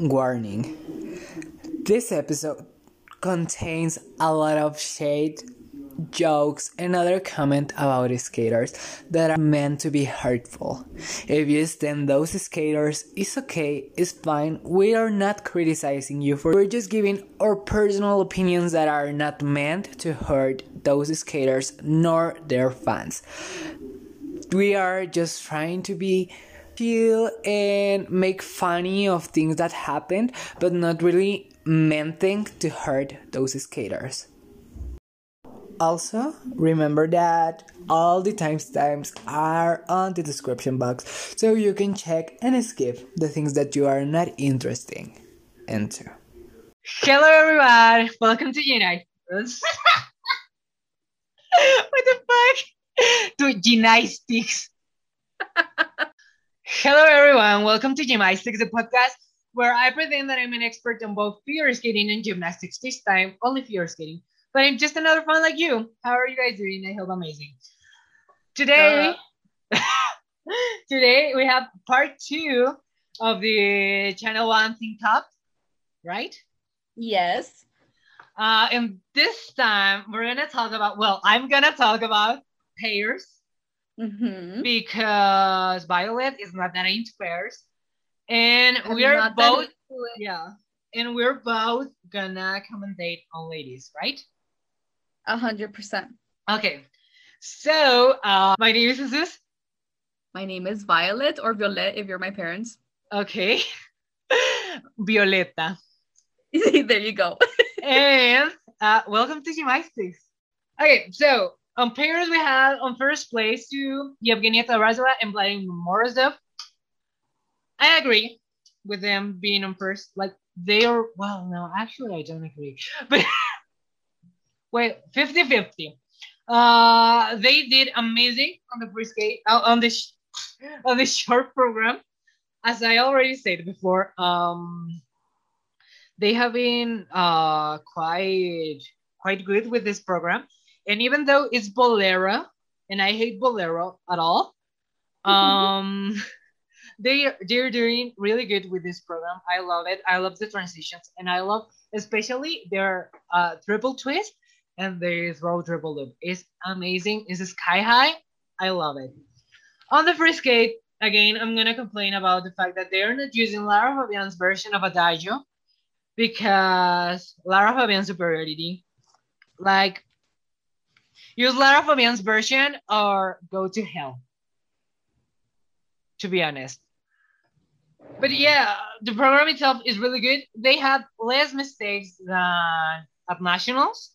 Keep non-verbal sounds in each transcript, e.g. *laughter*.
Warning This episode contains a lot of shade, jokes, and other comment about skaters that are meant to be hurtful. If you stand those skaters, it's okay, it's fine. We are not criticizing you for we're just giving our personal opinions that are not meant to hurt those skaters nor their fans. We are just trying to be chill and make funny of things that happened, but not really meant to hurt those skaters. Also, remember that all the timestamps are on the description box so you can check and skip the things that you are not interested into. Hello, everyone. Welcome to United. *laughs* what the fuck? To gymnastics. *laughs* Hello, everyone. Welcome to Gymnastics, the podcast where I pretend that I'm an expert on both figure skating and gymnastics. This time, only figure skating. But I'm just another fan like you. How are you guys doing? I hope amazing. Today, *laughs* today we have part two of the Channel One Think Cup, right? Yes. Uh, and this time we're gonna talk about. Well, I'm gonna talk about pairs Mm-hmm. because Violet is not that into pairs, and I'm we're both yeah, and we're both gonna commentate on ladies, right? A hundred percent. Okay, so uh, my name is Jesus. My name is Violet or Violet if you're my parents. Okay, *laughs* Violeta, *laughs* there you go. *laughs* and uh, welcome to Gymnastics. Okay, so on pairs we had on first place to Yevgenia Tarasova and Vladimir Morozov. I agree with them being on first. Like they are, well, no, actually I don't agree. But *laughs* wait, 50 50. Uh, they did amazing on the first skate, uh, on the sh- *laughs* on the short program. As I already said before, um, they have been uh quite quite good with this program. And even though it's bolero, and I hate bolero at all, *laughs* um, they they're doing really good with this program. I love it. I love the transitions, and I love especially their uh, triple twist and their throw triple loop. It's amazing. It's sky high. I love it. On the free skate, again, I'm gonna complain about the fact that they're not using Lara Fabian's version of Adagio because Lara Fabian's superiority, like use Lara Fabian's version or go to hell. To be honest. But yeah, the program itself is really good. They had less mistakes than at nationals.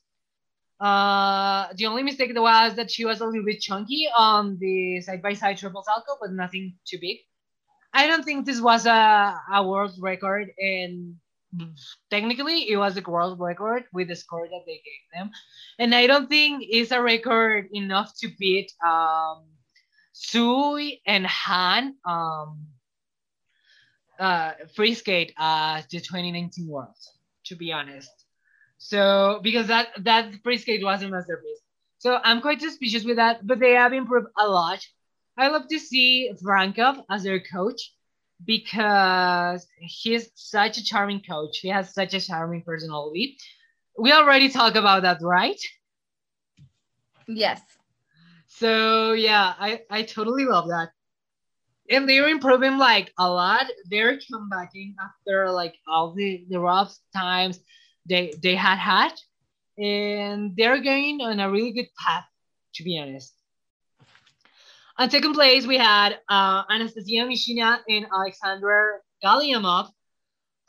Uh, the only mistake was that she was a little bit chunky on the side by side triple salchow, but nothing too big. I don't think this was a, a world record, and technically it was a world record with the score that they gave them. And I don't think it's a record enough to beat um, Sui and Han um, uh, free skate at the 2019 Worlds, to be honest. So because that that free skate was a masterpiece. So I'm quite suspicious with that, but they have improved a lot. I love to see Trankov as their coach because he's such a charming coach. He has such a charming personality. We already talked about that, right? yes. So yeah, I, I totally love that. And they're improving like a lot. They're comebacking after like all the, the rough times they they had had. And they're going on a really good path, to be honest. On second place, we had uh, Anastasia Mishina and Alexander Galiamov.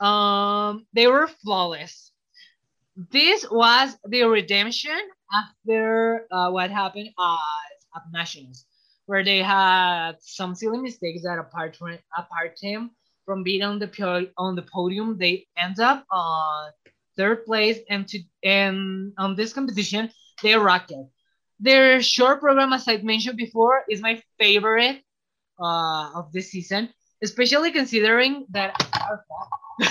Um, they were flawless. This was the redemption after uh, what happened at, at where they had some silly mistakes that apart from apart him from being on the on the podium, they end up on third place, and to and on this competition they rocked it. Their short program, as I mentioned before, is my favorite uh, of this season, especially considering that. *laughs*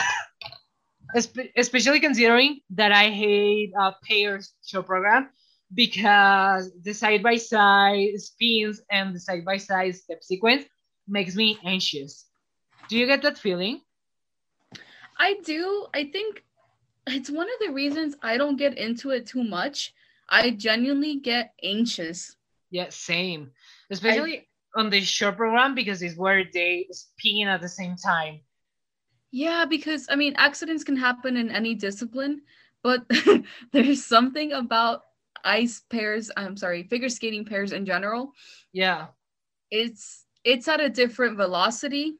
Espe- especially considering that I hate uh, pairs show program because the side by side spins and the side by side step sequence makes me anxious. Do you get that feeling? I do. I think it's one of the reasons I don't get into it too much. I genuinely get anxious. Yeah, same. Especially on the short program because it's where they spin at the same time. Yeah, because I mean, accidents can happen in any discipline, but *laughs* there's something about ice pairs, I'm sorry, figure skating pairs in general. Yeah. It's it's at a different velocity.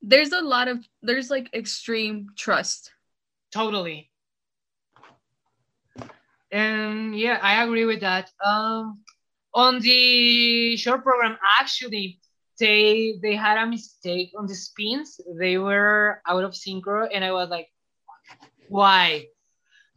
There's a lot of there's like extreme trust. Totally. And yeah, I agree with that. Um, on the short program, actually, they they had a mistake on the spins. They were out of synchro, and I was like, why?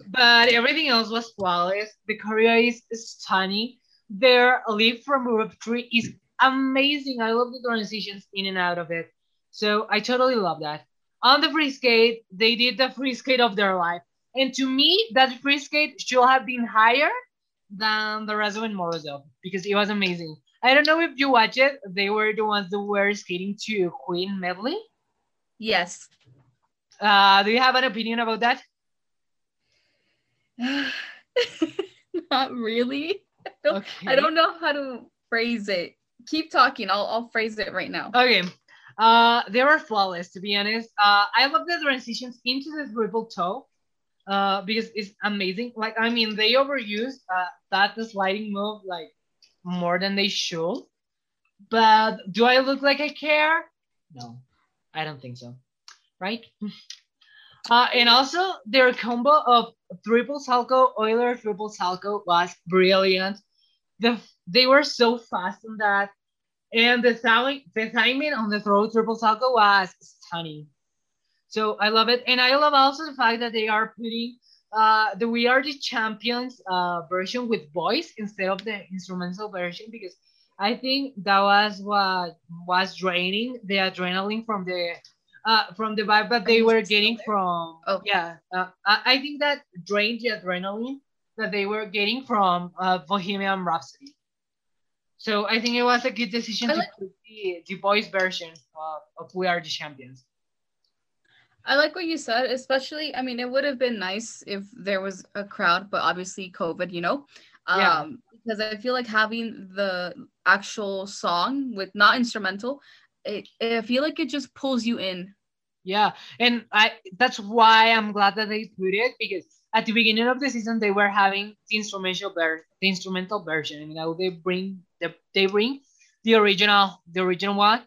But everything else was flawless. The choreo is stunning. Their leap from Europe three is amazing. I love the transitions in and out of it. So I totally love that. On the free skate, they did the free skate of their life. And to me, that free skate should have been higher than Tarasova and Morozov because it was amazing. I don't know if you watch it. They were the ones that were skating to Queen medley. Yes. Uh, do you have an opinion about that? *sighs* Not really. *laughs* I don't, Okay. I don't know how to phrase it. Keep talking. I'll I'll phrase it right now. Okay. Uh, they were flawless, to be honest. Uh, I love the transitions into the triple toe uh, because it's amazing. Like, I mean, they overuse uh, that sliding move like more than they should. But do I look like I care? No, I don't think so. Right? *laughs* Uh, and also, their combo of triple salchow, Euler triple salchow was brilliant. The, they were so fast on that. And the timing, the timing on the throw triple salchow was stunning. So I love it, and I love also the fact that they are putting uh, the "We Are the Champions" uh, version with voice instead of the instrumental version because I think that was what was draining the adrenaline from the uh, from the vibe that they were getting from. Oh. Yeah, uh, I, think that drained the adrenaline that they were getting from uh, Bohemian Rhapsody. So I think it was a good decision I to like- put the, the voice version of, of We Are the Champions. I like what you said, especially I mean it would have been nice if there was a crowd, but obviously COVID, you know. Um Yeah. because I feel like having the actual song with not instrumental, it, I feel like it just pulls you in. Yeah, and I that's why I'm glad that they put it because at the beginning of the season they were having the instrumental ver- the instrumental version, and now they bring the they bring the original the original one,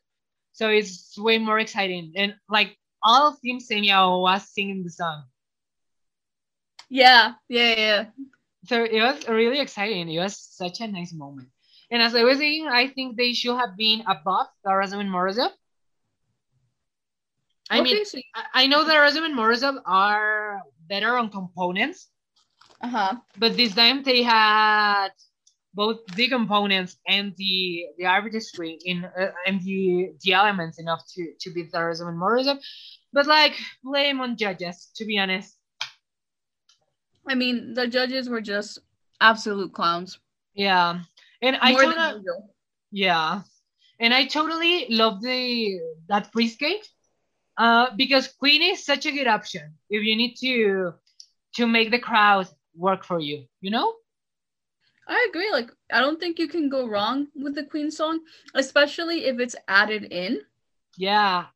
so it's way more exciting. And like all of Team Semya was singing the song, Yeah, yeah, yeah. so it was really exciting. It was such a nice moment. And as I was saying, I think they should have been above Tarasova and Morozov. I okay, mean, so, I- I know that Razov and Morozov are better on components, uh-huh. but this time they had both the components and the the artistry in uh, and the the elements enough to to beat Tarasova and Morozov. But like blame on judges, to be honest. I mean, the judges were just absolute clowns. Yeah, and I More totally, than usual. yeah, and I totally love the that free skate. Uh, because Queen is such a good option if you need to to make the crowd work for you, you know? I agree. Like, I don't think you can go wrong with the Queen song, especially if it's added in. Yeah,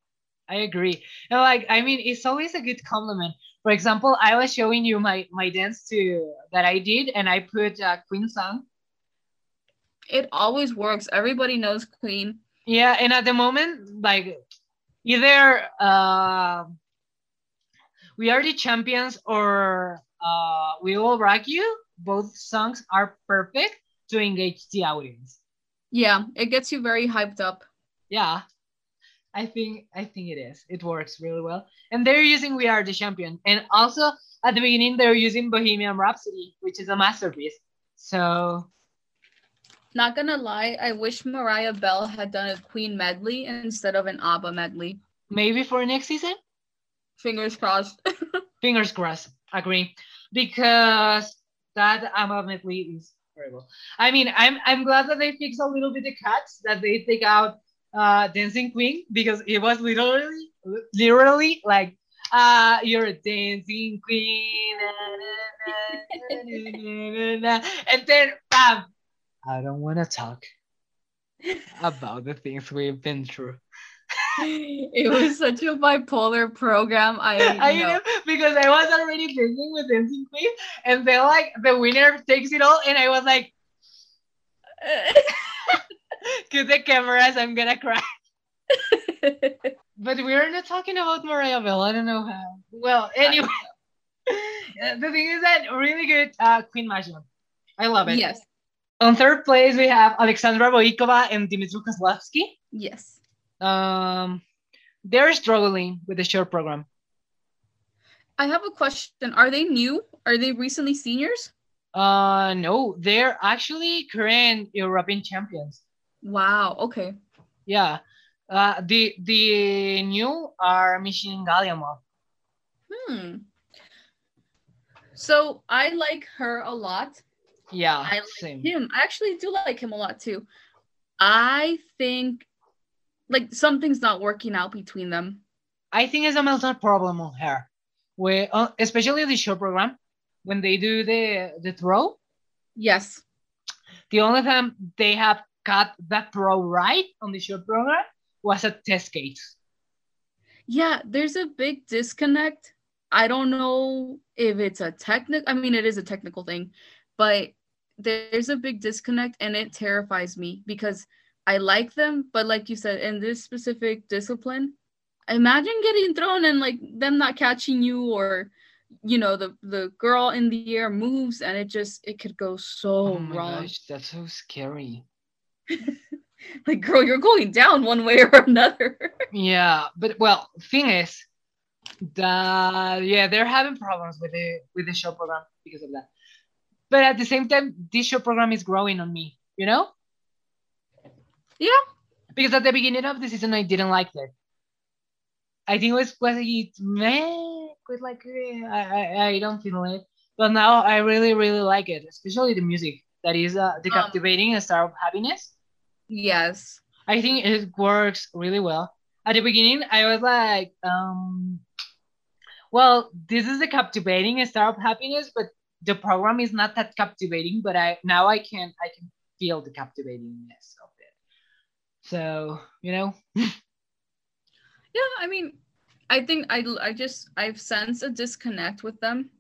I agree. And like, I mean, it's always a good compliment. For example, I was showing you my my dance to that I did, and I put a Queen song. It always works. Everybody knows Queen. Yeah, and at the moment, like, either uh, we are the champions or uh, we will rock you. Both songs are perfect to engage the audience. Yeah, it gets you very hyped up. Yeah, I think I think it is. It works really well. And they're using "We Are the Champion," and also at the beginning they're using "Bohemian Rhapsody," which is a masterpiece. So Not gonna lie, I wish Mariah Bell had done a Queen medley instead of an ABBA medley. maybe for next season, Fingers crossed. *laughs* fingers crossed. Agree, because that ABBA medley is horrible. I mean, I'm I'm glad that they fix a little bit the cuts that they take out uh Dancing Queen because it was literally literally like uh, you're a dancing queen. and then, bam, I don't want to talk about the things we've been through. *laughs* it was such a bipolar program. I, *laughs* I know know, because I was already dancing with Dancing Queen, and then like the winner takes it all, and I was like, *laughs* "Cue the cameras, I'm gonna cry." But we're not talking about Mariah Bell. I don't know how. Well, anyway, the thing is that really good uh, Queen Mashup. I love it. yes, On third place, we have Alexandra Boikova and Dimitri Kozlovsky. yes. Um, they're struggling with the short program. I have a question. Are they new? Are they recently seniors? Uh, no, they're actually current European champions. Wow. Okay. Yeah. Uh, the the new are Mishin Galyamov. Hmm. So I like her a lot. Yeah, I like same. him. I actually do like him a lot too. I think like something's not working out between them. I think it's a mental problem on her, where uh, especially the show program when they do the the throw. Yes. The only time they have got that throw right on the show program was at test skates. Yeah, there's a big disconnect. I don't know if it's a technical I mean it is a technical thing, but there's a big disconnect and it terrifies me because I like them, but like you said, in this specific discipline, imagine getting thrown and like them not catching you or you know the the girl in the air moves and it just it could go so Oh my wrong. gosh, that's so scary. *laughs* Like girl, you're going down one way or another. *laughs* Yeah, but well, thing is that yeah, they're having problems with the with the show program because of that. But at the same time, this show program is growing on me, you know? Yeah. Because at the beginning of the season, I didn't like it. I think it was quite meh, quite like eh, I, I I don't feel it. But now I really really like it, especially the music that is uh, the Um, captivating star of happiness. yes. I think it works really well. At the beginning, I was like, um, well, this is the captivating star of happiness, but the program is not that captivating. But I now I can I can feel the captivatingness it. So you know, Yeah, I mean, I think I I just I've sensed a disconnect with them.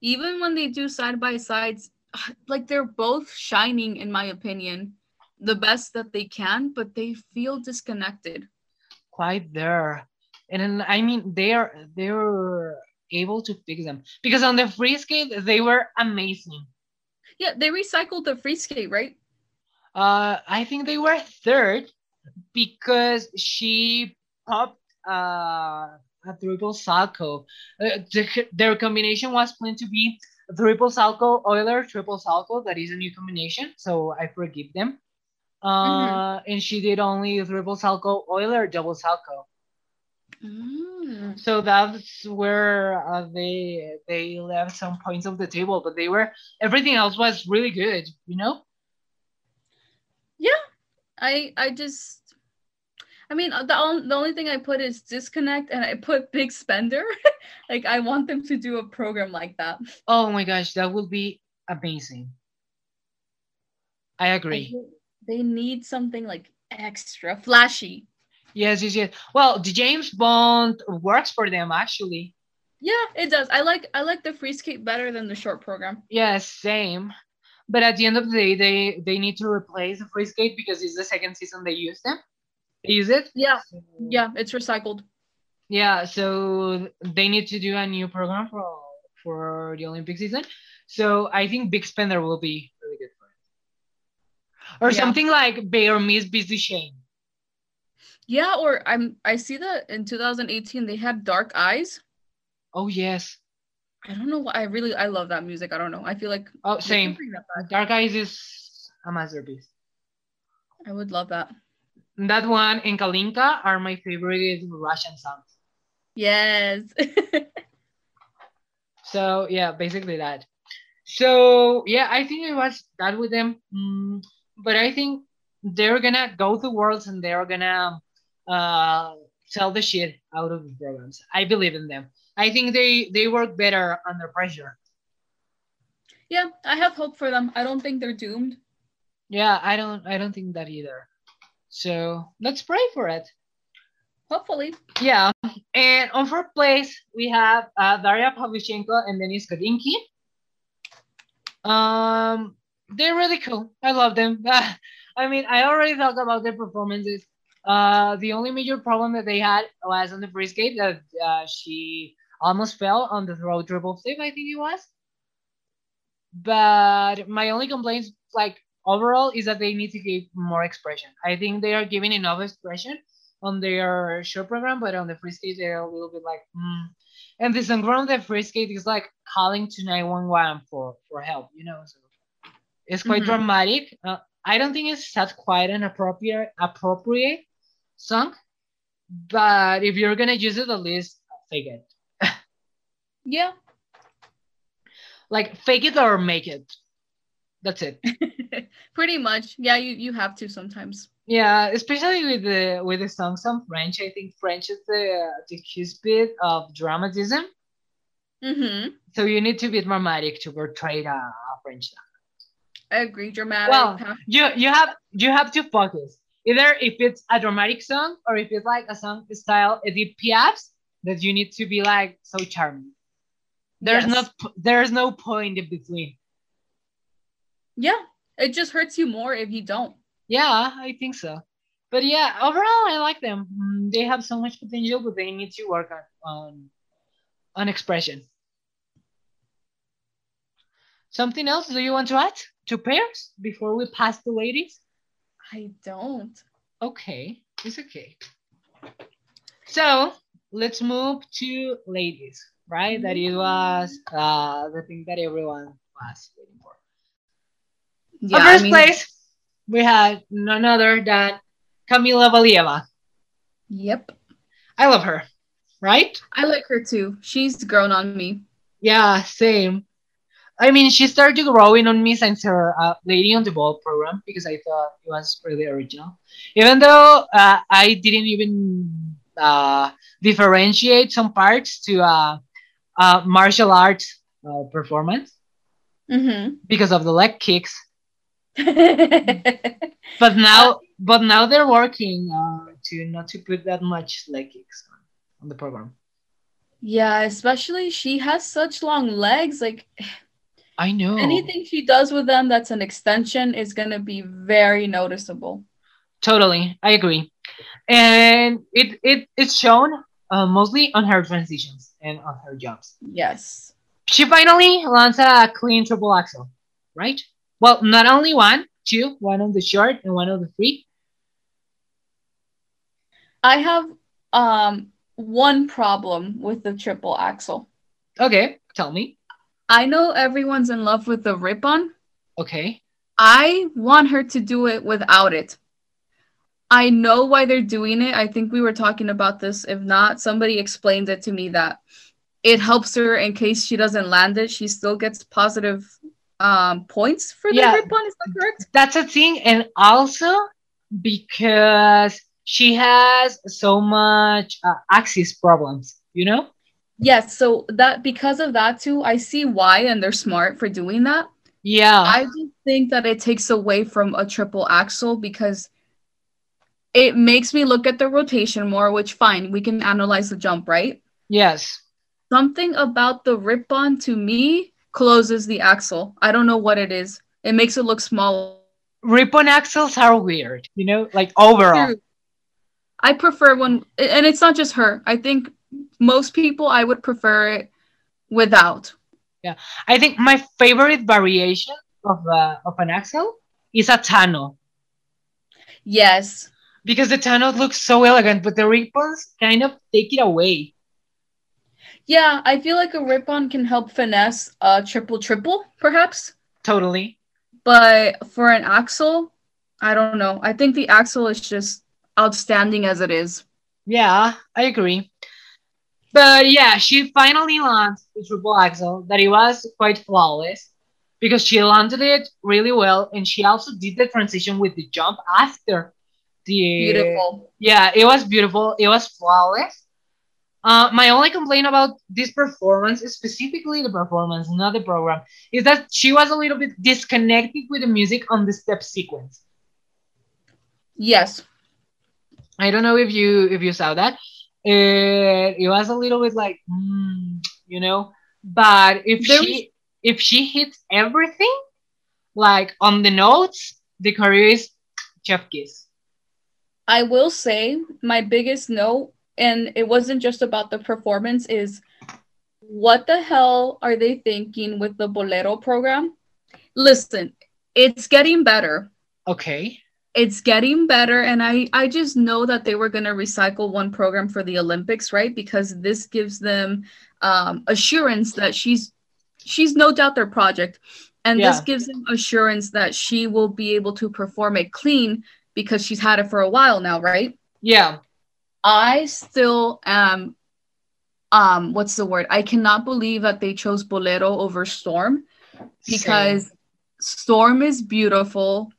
Even when they do side by sides, *sighs* like they're both shining in my opinion, the best that they can, but they feel disconnected. quite there, and then, I mean they are they were able to fix them because on the free skate they were amazing. Yeah, they recycled the free skate, right? Uh, I think they were third because she popped uh, a triple salchow. Uh, the- their combination was planned to be triple salchow Euler triple salchow. That is a new combination, so I forgive them. Uh, and she did only triple salchow Euler double salchow. Mm. So that's where uh, they they left some points of the table, but they were everything else was really good. You know. I I just I mean uh, the, on, the only thing I put is disconnect and I put big spender. *laughs* like I want them to do a program like that. Oh my gosh, that would be amazing. I agree. They need something like extra flashy. Yes, yes, yes. Well, the James Bond works for them actually. Yeah, it does. I like I like the free skate better than the short program. Yes, same. But at the end of the day, they they need to replace the free skate because it's the second season they use them. They use it. Yeah, So- yeah, it's recycled. Yeah, so they need to do a new program for for the Olympic season. So I think Big Spender will be really good for it. Or Yeah. something like Bear Miss Busy Shane. Yeah, or I'm I see that in 2018 they had Dark Eyes. Oh yes. I don't know why I really I love that music. I don't know. I feel like Oh same. Dark Eyes is a masterpiece. I would love that. That one and Kalinka are my favorite Russian songs. Yes. *laughs* So yeah, basically that. So yeah, I think it was that with them. Mm, but I think they're gonna go to worlds and they're gonna uh, sell the shit out of the programs. I believe in them. I think they they work better under pressure. Yeah, I have hope for them. I don't think they're doomed. Yeah, I don't I don't think that either. So let's pray for it. Hopefully. Yeah, and on fourth place we have uh, Daria Pavlyuchenko and Denis Khodykin. Um, they're really cool. I love them. *laughs* I mean, I already talked about their performances. Uh, the only major problem that they had was on the free skate that uh, she almost fell on the throw triple flip. I think it was. But my only complaints, like overall, is that they need to give more expression. I think they are giving enough expression on their show program, but on the free skate they're a little bit like, mm. and this song on the free skate is like calling to 911 for for help, you know. So it's quite Mhm. dramatic. Uh, I don't think it's such quite an appropriate appropriate song, but if you're gonna use it, at least fake it. Yeah. Like fake it or make it. That's it. *laughs* Pretty much. Yeah, you, you have to sometimes. Yeah, especially with the with the songs on French. I think French is the the cuspid of dramatism. Mm-hmm. So you need to be dramatic to portray a, a French song. I agree. Dramatic. Well, You you have you have to focus either if it's a dramatic song or if it's like a song style Edith Piaf's that you need to be like so charming. There's Yes. not there's no point in between. yeah. It just hurts you more if you don't. Yeah, I think so. But yeah, overall, I like them. Mm, They have so much potential, but they need to work on on, on expression. Something else? Do you want to add to pairs before we pass the ladies? I don't. Okay, it's okay. So let's move to ladies, right? That it was uh, the thing that everyone was waiting for. Yeah. On I first mean, place, we had none other than Kamila Valieva. Yep. I love her, right? I like her too. She's grown on me. Yeah, same. I mean, she started growing on me since her uh, Lady on the Ball program because I thought it was really original. Even though uh, I didn't even uh, differentiate some parts to uh, martial arts uh, performance Mm-hmm. because of the leg kicks. *laughs* But now, but now they're working uh, to not to put that much leg kicks on, on the program. yeah, especially she has such long legs. Like I know. anything she does with them that's an extension is gonna be very noticeable. Totally, I agree, and it it it's shown uh, mostly on her transitions and on her jumps. Yes. She finally lands a clean triple axel, right? Well, not only one, two, one on the short and one on the free. I have um one problem with the triple axel. Okay, tell me. I know everyone's in love with the Rippon. Okay, I want her to do it without it. I know why they're doing it. I think we were talking about this. If not, somebody explained it to me that it helps her in case she doesn't land it. She still gets positive um, points for the Yeah. Rippon. Is that correct? that's a thing, and also because she has so much uh, axis problems, you know. Yes. So that because of that too, I see why, and they're smart for doing that. Yeah, I just think that it takes away from a triple axel because it makes me look at the rotation more, which fine, we can analyze the jump, right? yes. Something about the Rippon to me closes the axel. I don't know what it is. It makes it look small. Rippon axels are weird, you know, like overall. I prefer when, and it's not just her. I think most people, I would prefer it without. Yeah, I think my favorite variation of uh, of an axel is a Tano Yes. Because the Tano looks so elegant, but the Rippons kind of take it away. Yeah, I feel like a Rippon can help finesse a triple triple, perhaps. Totally. But for an axel, I don't know. I think the axel is just outstanding as it is. Yeah, I agree. But yeah, she finally lands the triple axel that it was quite flawless because she landed it really well and she also did the transition with the jump after. The Beautiful. Yeah, it was beautiful. It was flawless. Uh, my only complaint about this performance, specifically the performance, not the program, is that she was a little bit disconnected with the music on the step sequence. Yes. I don't know if you if you saw that. Uh, it was a little bit like, mm, you know, but if There she if she hits everything, like on the notes, the career is chef kiss. I will say my biggest note, and it wasn't just about the performance, is what the hell are they thinking with the Bolero program? Listen, it's getting better. Okay. It's getting better, and I I just know that they were gonna recycle one program for the Olympics, right? Because this gives them um, assurance that she's she's no doubt their project, and this gives them assurance that she will be able to perform it clean because she's had it for a while now, right? Yeah. I still am um what's the word? I cannot believe that they chose Bolero over Storm because Storm is beautiful.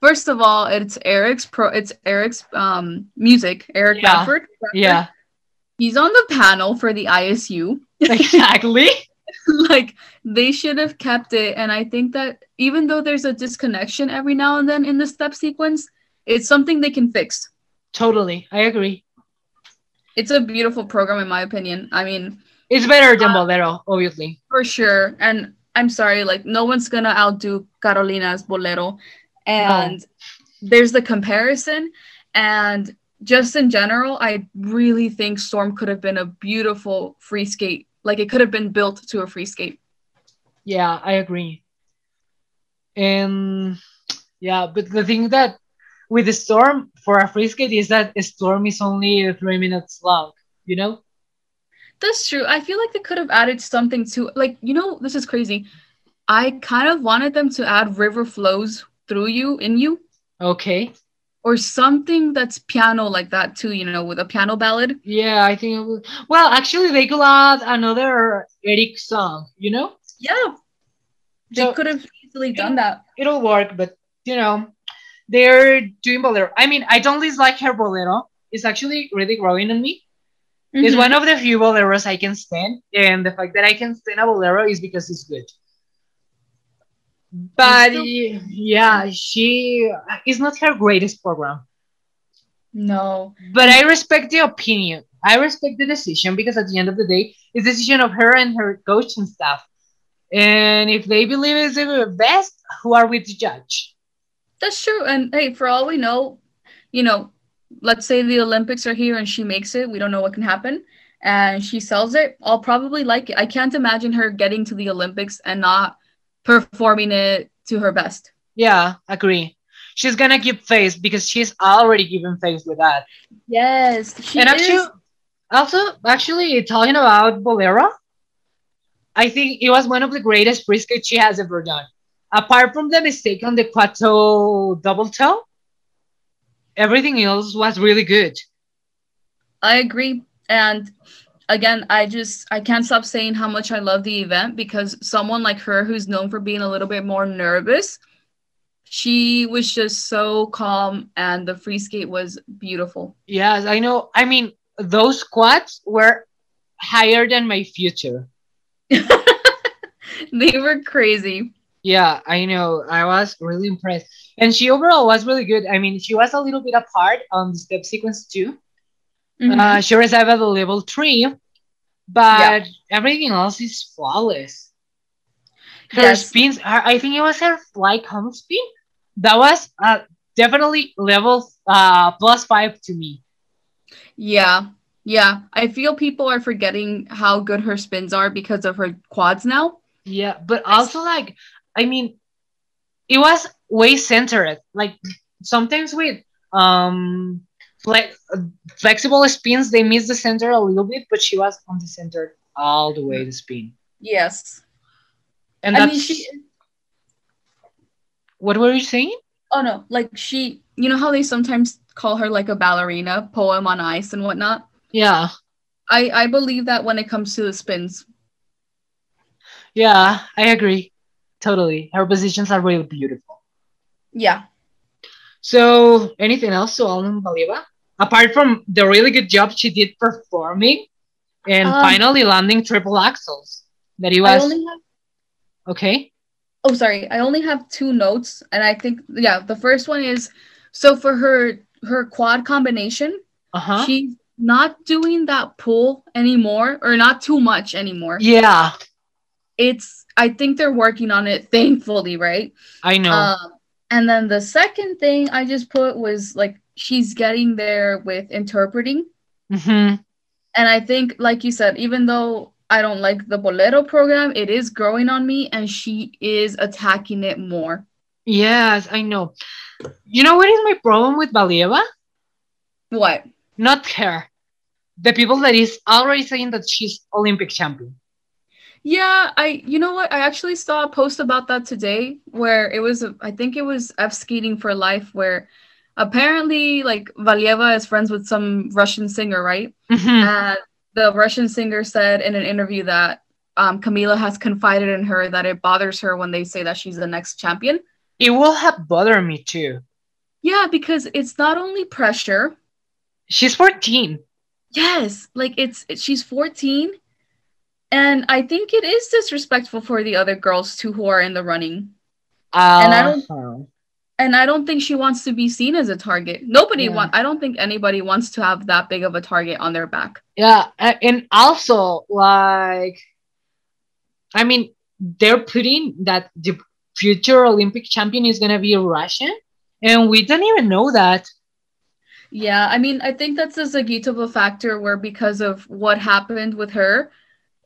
First of all, it's Eric's pro it's Eric's um music, Eric Yeah. Radford. Same. Yeah. He's on the panel for the ISU. *laughs* Exactly. *laughs* like they should have kept it and I think that even though there's a disconnection every now and then in the step sequence, it's something they can fix. totally. I agree. It's a beautiful program in my opinion. I mean, It's better than Uh, Bolero, obviously. For sure. And I'm sorry, like no one's gonna outdo Carolina's Bolero. And there's the comparison. And just in general, I really think Storm could have been a beautiful free skate. Like it could have been built to a free skate. Yeah, I agree. And yeah, but the thing that with the storm for a free skate is that a storm is only three minutes long, you know? That's true. I feel like they could have added something to like, you know, this is crazy. I kind of wanted them to add river flows through you in you Okay. or something that's piano like that too, you know, with a piano ballad. Yeah, I think. it would- Well, actually, they could add another Eric song, you know? Yeah. They So- could have easily done that. It'll work, but you know, they're doing bolero. I mean, I don't dislike her bolero. It's actually really growing on me. It's Mhm. one of the few boleros I can stand, and the fact that I can stand a bolero is because it's good. But still- yeah, she is not her greatest program. No. But I respect the opinion. I respect the decision because at the end of the day, it's the decision of her and her coach and staff. And if they believe it's the best, who are we to judge? That's true. And hey, for all we know, you know, let's say the Olympics are here and she makes it, we don't know what can happen. And she sells it, I'll probably like it. I can't imagine her getting to the Olympics and not performing it to her best. Yeah, agree. She's gonna give face because she's already given face with that. Yes. She and is. actually, also, actually, talking about Bolero, I think it was one of the greatest skates she has ever done. Apart from the mistake on the quattro double toe, everything else was really good. I agree. And again, I just I can't stop saying how much I love the event because someone like her who's known for being a little bit more nervous, she was just so calm and the free skate was beautiful. Yes, I know. I mean, those squats were higher than my future. *laughs* they were crazy. Yeah, I know. I was really impressed. And she overall was really good. I mean, she was a little bit apart on the step sequence too. Mhm. Uh, she was at the level three, but everything else is flawless. Her Yes. spins, her, I think it was her fly come spin. That was uh, definitely level uh, plus five to me. yeah. Yeah. I feel people are forgetting how good her spins are because of her quads now. Yeah, but also like, I mean, it was way centered. Like sometimes with um fle- flexible spins, they miss the center a little bit, but she was on the center all the way to spin. Yes. And I mean she what were you saying? oh no, like she you know how they sometimes call her like a ballerina, poem on ice and whatnot? Yeah, I I believe that when it comes to the spins. yeah, I agree. Totally. Her positions are really beautiful. Yeah. So, anything else to Alma Valieva? Apart from the really good job she did performing and Um, finally landing triple axels. That he I was only have okay. oh sorry, I only have two notes, and I think yeah, the first one is so for her her quad combination, Uh huh. she's not doing that pull anymore, or not too much anymore. Yeah, It's I think they're working on it, thankfully, right? I know. Um, and then the second thing I just put was like she's getting there with interpreting. hmm And I think, like you said, even though I don't like the Bolero program, it is growing on me and she is attacking it more. Yes, I know. You know what is my problem with Valieva? What? Not her. The people that is already saying that she's Olympic champion. Yeah, I you know what? I actually saw a post about that today where it was I think it was F skating for life where apparently like Valieva is friends with some Russian singer, right? Mhm. And the Russian singer said in an interview that um, Kamila has confided in her that it bothers her when they say that she's the next champion. It will have bothered me too. Yeah, because it's not only pressure. She's 14. Yes, like it's she's 14 and I think it is disrespectful for the other girls too who are in the running. And I don't- Uh-huh. And I don't think she wants to be seen as a target. Nobody Yeah. want I don't think anybody wants to have that big of a target on their back. Yeah, and also like, I mean, they're putting that the future Olympic champion is gonna be a Russian, and we don't even know that. Yeah, I mean, I think that's a Zagitova factor where because of what happened with her,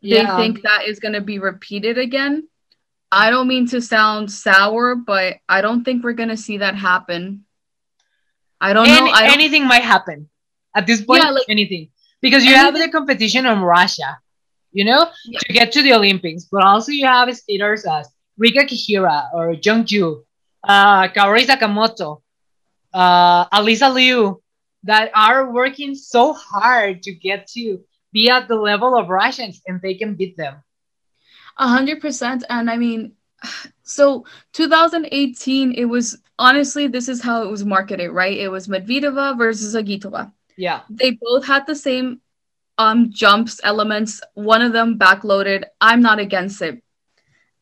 they Yeah, think that is going to be repeated again. I don't mean to sound sour, but I don't think we're going to see that happen. I don't know. I don't, anything might happen at this point. Yeah, like- anything because you have the competition on Russia, you know, Yeah. to get to the Olympics, but also you have skaters as Rika Kihira or Jungju, uh, Kaori Sakamoto, uh, Alisa Liu, that are working so hard to get to be at the level of Russians, and they can beat them. A hundred percent. And I mean, *sighs* so 2018, it was honestly, this is how it was marketed, right? It was Medvedeva versus Zagitova. Yeah, They both had the same um jumps elements. One of them backloaded. I'm not against it.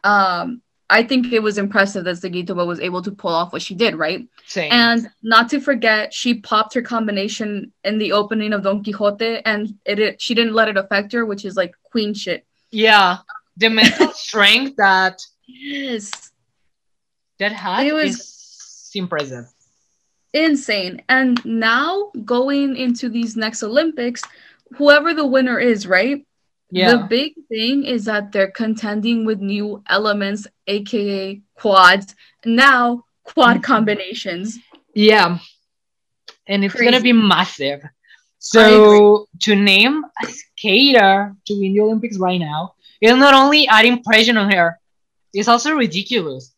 Um, I think it was impressive that Zagitova was able to pull off what she did, right? same. And not to forget, she popped her combination in the opening of Don Quixote, and it, it she didn't let it affect her, which is like queen shit. yeah, the mental *laughs* strength that Yes. that had It was- impressive. insane. And now going into these next Olympics, whoever the winner is, right? Yeah. The big thing is that they're contending with new elements, aka quads. Now quad Mhm. combinations. Yeah. And it's gonna be massive. So to name a skater to win the Olympics right now is not only adding pressure on her, it's also ridiculous.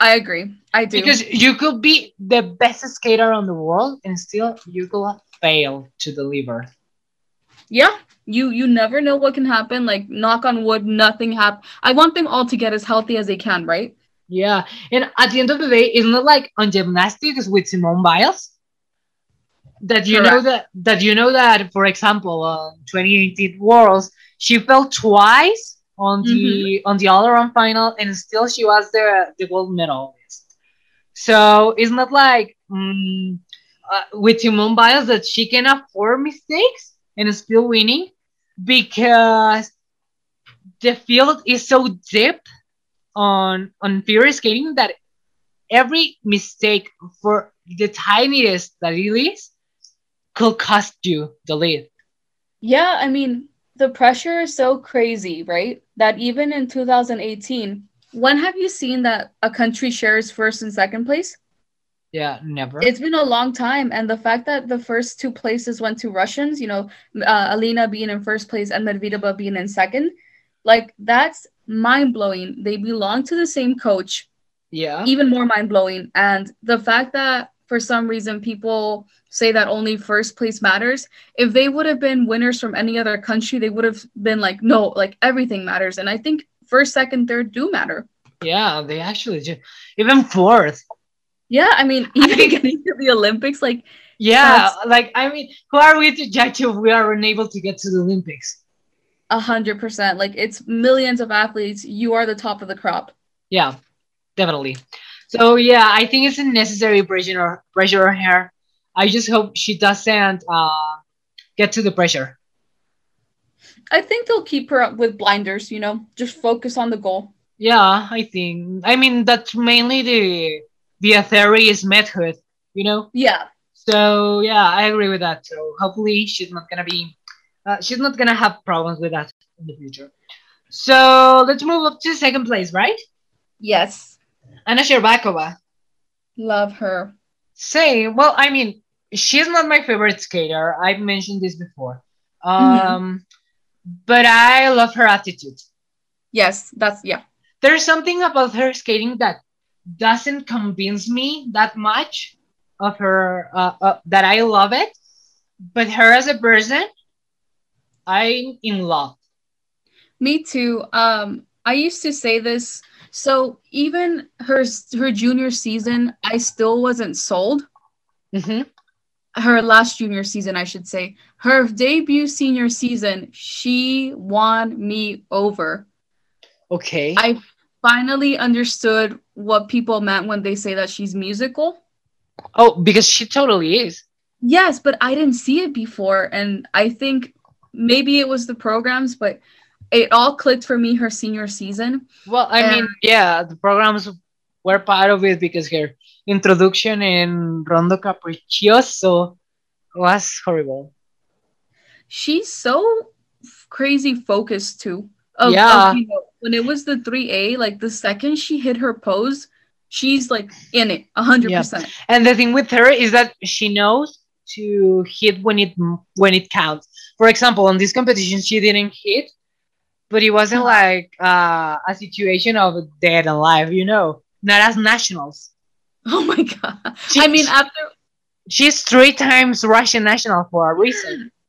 I agree. I do. Because you could be the best skater on the world and still you could fail to deliver. yeah, you you never know what can happen. Like knock on wood, nothing happen. I want them all to get as healthy as they can, right? Yeah. And at the end of the day, isn't it like on gymnastics with Simone Biles. That you know that that you know that, for example, on 2018 Worlds, she fell twice on the on the all around final, and still she was the the gold medalist. So it's not like mm, uh, with Simone Biles that she can afford mistakes and still winning because the field is so deep on on figure skating that every mistake for the tiniest that it is could cost you the lead. Yeah, I mean, the pressure is so crazy, right? That even in 2018, when have you seen that a country shares first and second place? Yeah, never. It's been a long time, and the fact that the first two places went to Russians, you know, uh, Alina being in first place and Medvedeva being in second, like that's mind blowing. They belong to the same coach, yeah. even more mind blowing. And the fact that for some reason people say that only first place matters, if they would have been winners from any other country, they would have been like, no, like everything matters. And I think first, second, third do matter. Yeah, they actually do. Even fourth. Yeah, I mean, even getting to the Olympics, like Yeah, like I mean, who are we to judge if we are unable to get to the Olympics? a hundred percent, like it's millions of athletes. You are the top of the crop. Yeah, definitely. So yeah, I think it's a necessary pressure pressure on her. I just hope she doesn't uh, get to the pressure. I think they'll keep her up with blinders. You know, just focus on the goal. Yeah, I think. I mean, that's mainly the the theory is method, you know. Yeah, So yeah, I agree with that. So hopefully she's not gonna be, uh, she's not gonna have problems with that in the future. So let's move up to second place, right? yes, Anna Shcherbakova. love her. Same. Well, I mean, she's not my favorite skater. I've mentioned this before. Um, but I love her attitude. Yes, that's yeah. There's something about her skating that doesn't convince me that much of her uh, uh, that I love it. But her as a person, I'm in love. Me too. Um, I used to say this. So even her her junior season, I still wasn't sold. Mhm. Her last junior season, I should say. Her debut senior season, she won me over. Okay. I finally understood what people meant when they say that she's musical. oh, because she totally is. Yes, but I didn't see it before. And I think maybe it was the programs, but it all clicked for me her senior season. Well, I mean, yeah, the programs were part of it because her introduction in Rondo Capriccioso was horrible. She's so crazy focused too. Of, Yeah. of, you know, when it was the 3A, like the second she hit her pose, she's like in it 100%. And the thing with her is that she knows to hit when it when it counts. For example, on this competition, she didn't hit, but it wasn't like uh, a situation of dead and alive, you know, not as nationals. *laughs* Oh my God. She- I mean, after She's three times Russian national for a reason. *laughs*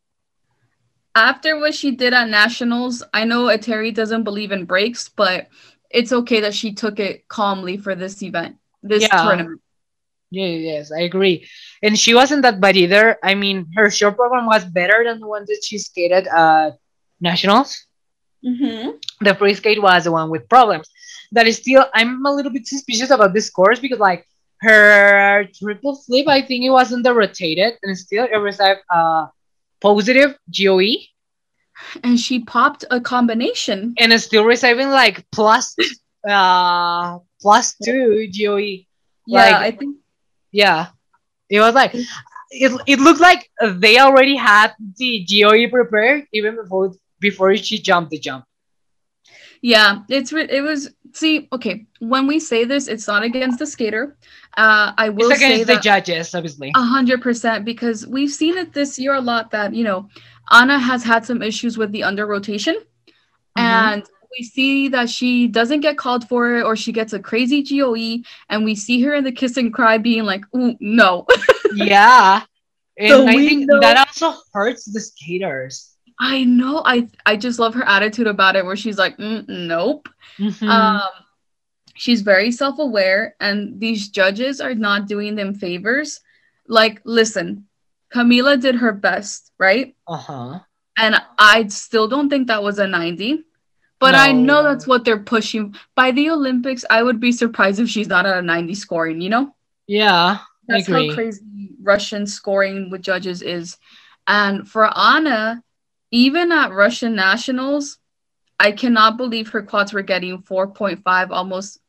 after what she did at nationals, I know Eteri doesn't believe in breaks, but it's okay that she took it calmly for this event, this Yeah. tournament. Yeah, yes, I agree. And she wasn't that bad either. I mean, her short program was better than the one that she skated at nationals. Mm-hmm. The free skate was the one with problems. That is still, I'm a little bit suspicious about this course because, like, her triple flip, I think it wasn't the rotated, and still it was like uh, positive GOE, And she popped a combination. and is still receiving like plus uh plus two GOE. Yeah, Like- I think Yeah, it was like it, it looked like they already had the GOE prepared even before before she jumped the jump. Yeah, it's it was see okay when we say this, it's not against the skater. Uh, I will say the that judges, obviously. a hundred percent because we've seen it this year a lot that you know Anna has had some issues with the under rotation, Mm-hmm. and we see that she doesn't get called for it or she gets a crazy GOE, and we see her in the kiss and cry being like, "Ooh, no." *laughs* yeah, and So I think know- that also hurts the skaters. I know. I I just love her attitude about it, where she's like, mm, "Nope." Mhm. Um, she's very self aware, and these judges are not doing them favors. Like, listen, Kamila did her best, right? uh-huh. And I still don't think that was a 90. But I know that's what they're pushing. By the Olympics, I would be surprised if she's not at a 90 scoring, you know? Yeah, I That's how crazy Russian scoring with judges is. And for Anna, even at Russian nationals, I cannot believe her quads were getting 4.5, almost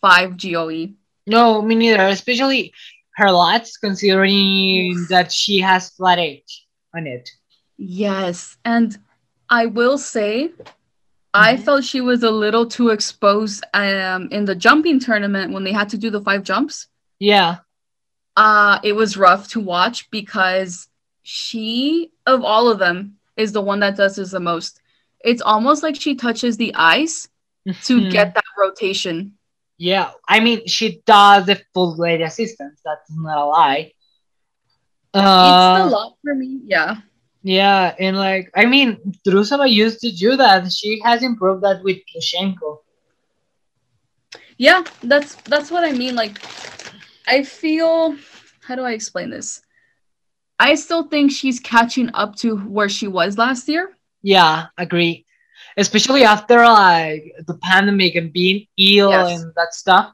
5 GOE. No, me neither. Especially her lutz, considering that she has flat edge on it. Yes. And I will say, I Mhm. felt she was a little too exposed um, in the jumping tournament when they had to do the five jumps. Yeah. Uh, it was rough to watch because she, of all of them, is the one that does this the most. It's almost like she touches the ice to Mhm. get that rotation. Yeah, I mean, she does the full blade assistance. That's not a lie. it's Uh, a lot for me. Yeah. yeah, and like, I mean, Trusova used to do that. She has improved that with Plushenko. Yeah, that's that's what I mean. Like, I feel how do I explain this? I still think she's catching up to where she was last year. Yeah, agree. Especially after like the pandemic and being ill Yes. and that stuff.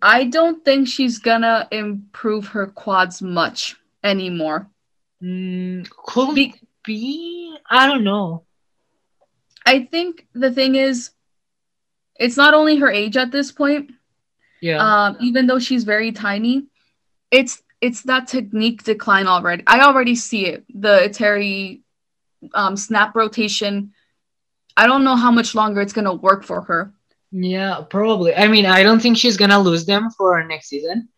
I don't think she's gonna improve her quads much anymore. Mm, could Be- be. I don't know. I think the thing is, it's not only her age at this point. Yeah. Um, even though she's very tiny, it's it's that technique decline already. I already see it. The Eteri um, snap rotation. I don't know how much longer it's gonna work for her. yeah, probably. I mean, I don't think she's gonna lose them for next season.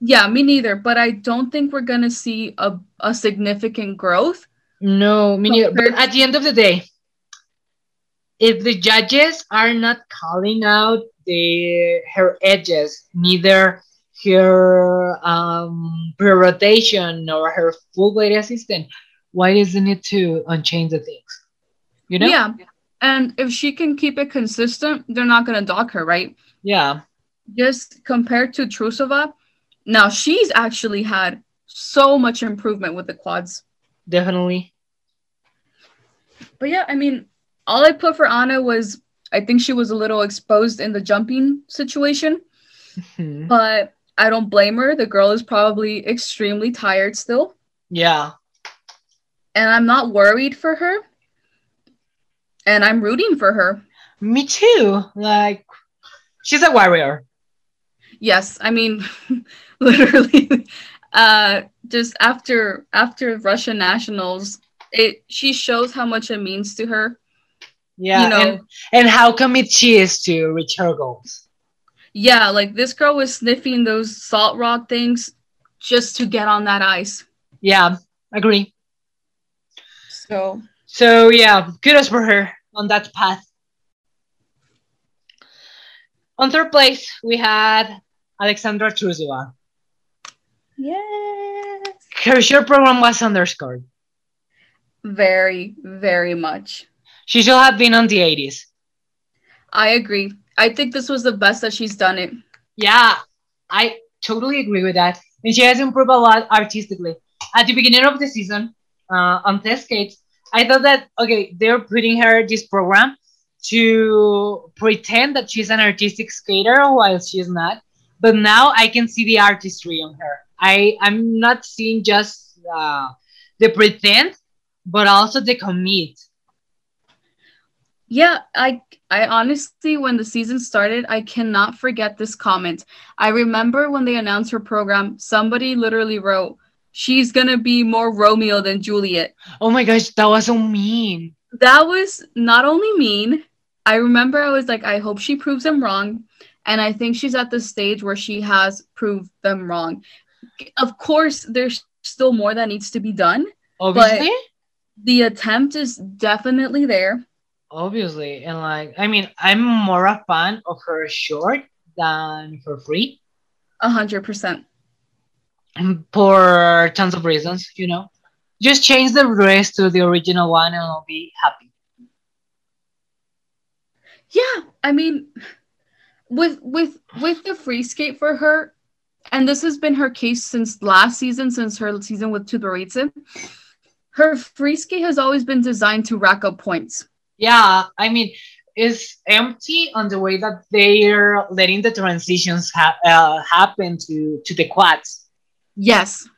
Yeah, me neither. But I don't think we're gonna see a, a significant growth. No, me neither. But at the end of the day, if the judges are not calling out the her edges, neither her um pre-rotation or her full weight assistant, why isn't it to unchain the things? You know? Yeah. And if she can keep it consistent, they're not gonna dock her, right? Yeah. Just compared to Trusova, now she's actually had so much improvement with the quads. Definitely. But yeah, I mean, all I put for Anna was I think she was a little exposed in the jumping situation, Mhm. but I don't blame her. The girl is probably extremely tired still, Yeah. and I'm not worried for her. And I'm rooting for her. Me too. Like she's a warrior. Yes, I mean, *laughs* literally, *laughs* uh, just after after Russian nationals, it she shows how much it means to her. Yeah. You know- and, and how committed she is to reach her goals. Yeah, like this girl was sniffing those salt rock things just to get on that ice. Yeah, agree. So So yeah, kudos for her on that path. On third place, we had Alexandra Trusova. yes, Her short program was underscored. very, very much. She should have been on the 80s. I agree. I think this was the best that she's done it. Yeah, I totally agree with that. And she has improved a lot artistically. At the beginning of the season, uh, on test skates, I thought that, okay, they're putting her this program to pretend that she's an artistic skater while she's not. But now I can see the artistry on her. I, I'm not seeing just uh, the pretend, but also the commit. Yeah, I I honestly when the season started, I cannot forget this comment. I remember when they announced her program, somebody literally wrote, "She's to be more Romeo than Juliet." Oh my gosh, that was so mean. That was not only mean, I remember I was like, I hope she proves them wrong. And I think she's at the stage where she has proved them wrong. Of course, there's still more that needs to be done. Obviously. The attempt is definitely there. Obviously, and like I mean, I'm more a fan of her short than for free A hundred percent. For tons of reasons, you know. Just change the dress to the original one and I'll be happy. Yeah, I mean, with with with the free skate for her, and this has been her case since last season, since her season with Tutberidze, her free skate has always been designed to rack up points. Yeah, I mean, it's empty on the way that they're letting the transitions ha- uh, happen to to the quads. Yes.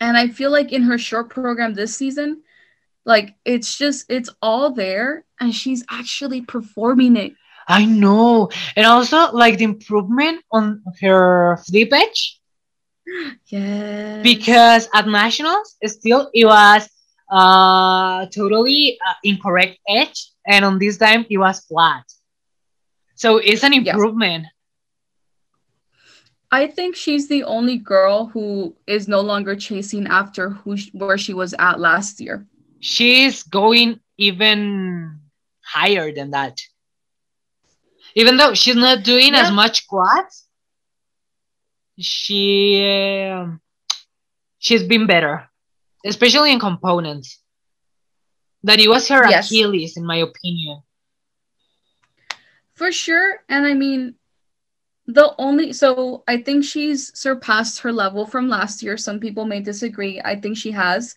And I feel like in her short program this season, like it's just it's all there and she's actually performing it. I know, and also like the improvement on her flip edge. Yes. because at nationals still it was uh totally uh, incorrect edge and on this time it was flat so it's an Yes. I think she's the only girl who is no longer chasing after who sh- where she was at last year. she's going even higher than that even though she's not doing as much quads she um, she's been better especially in components that it was her Yes. achilles in my opinion For sure. And I mean, The only so I think she's surpassed her level from last year. Some people may disagree. I think she has.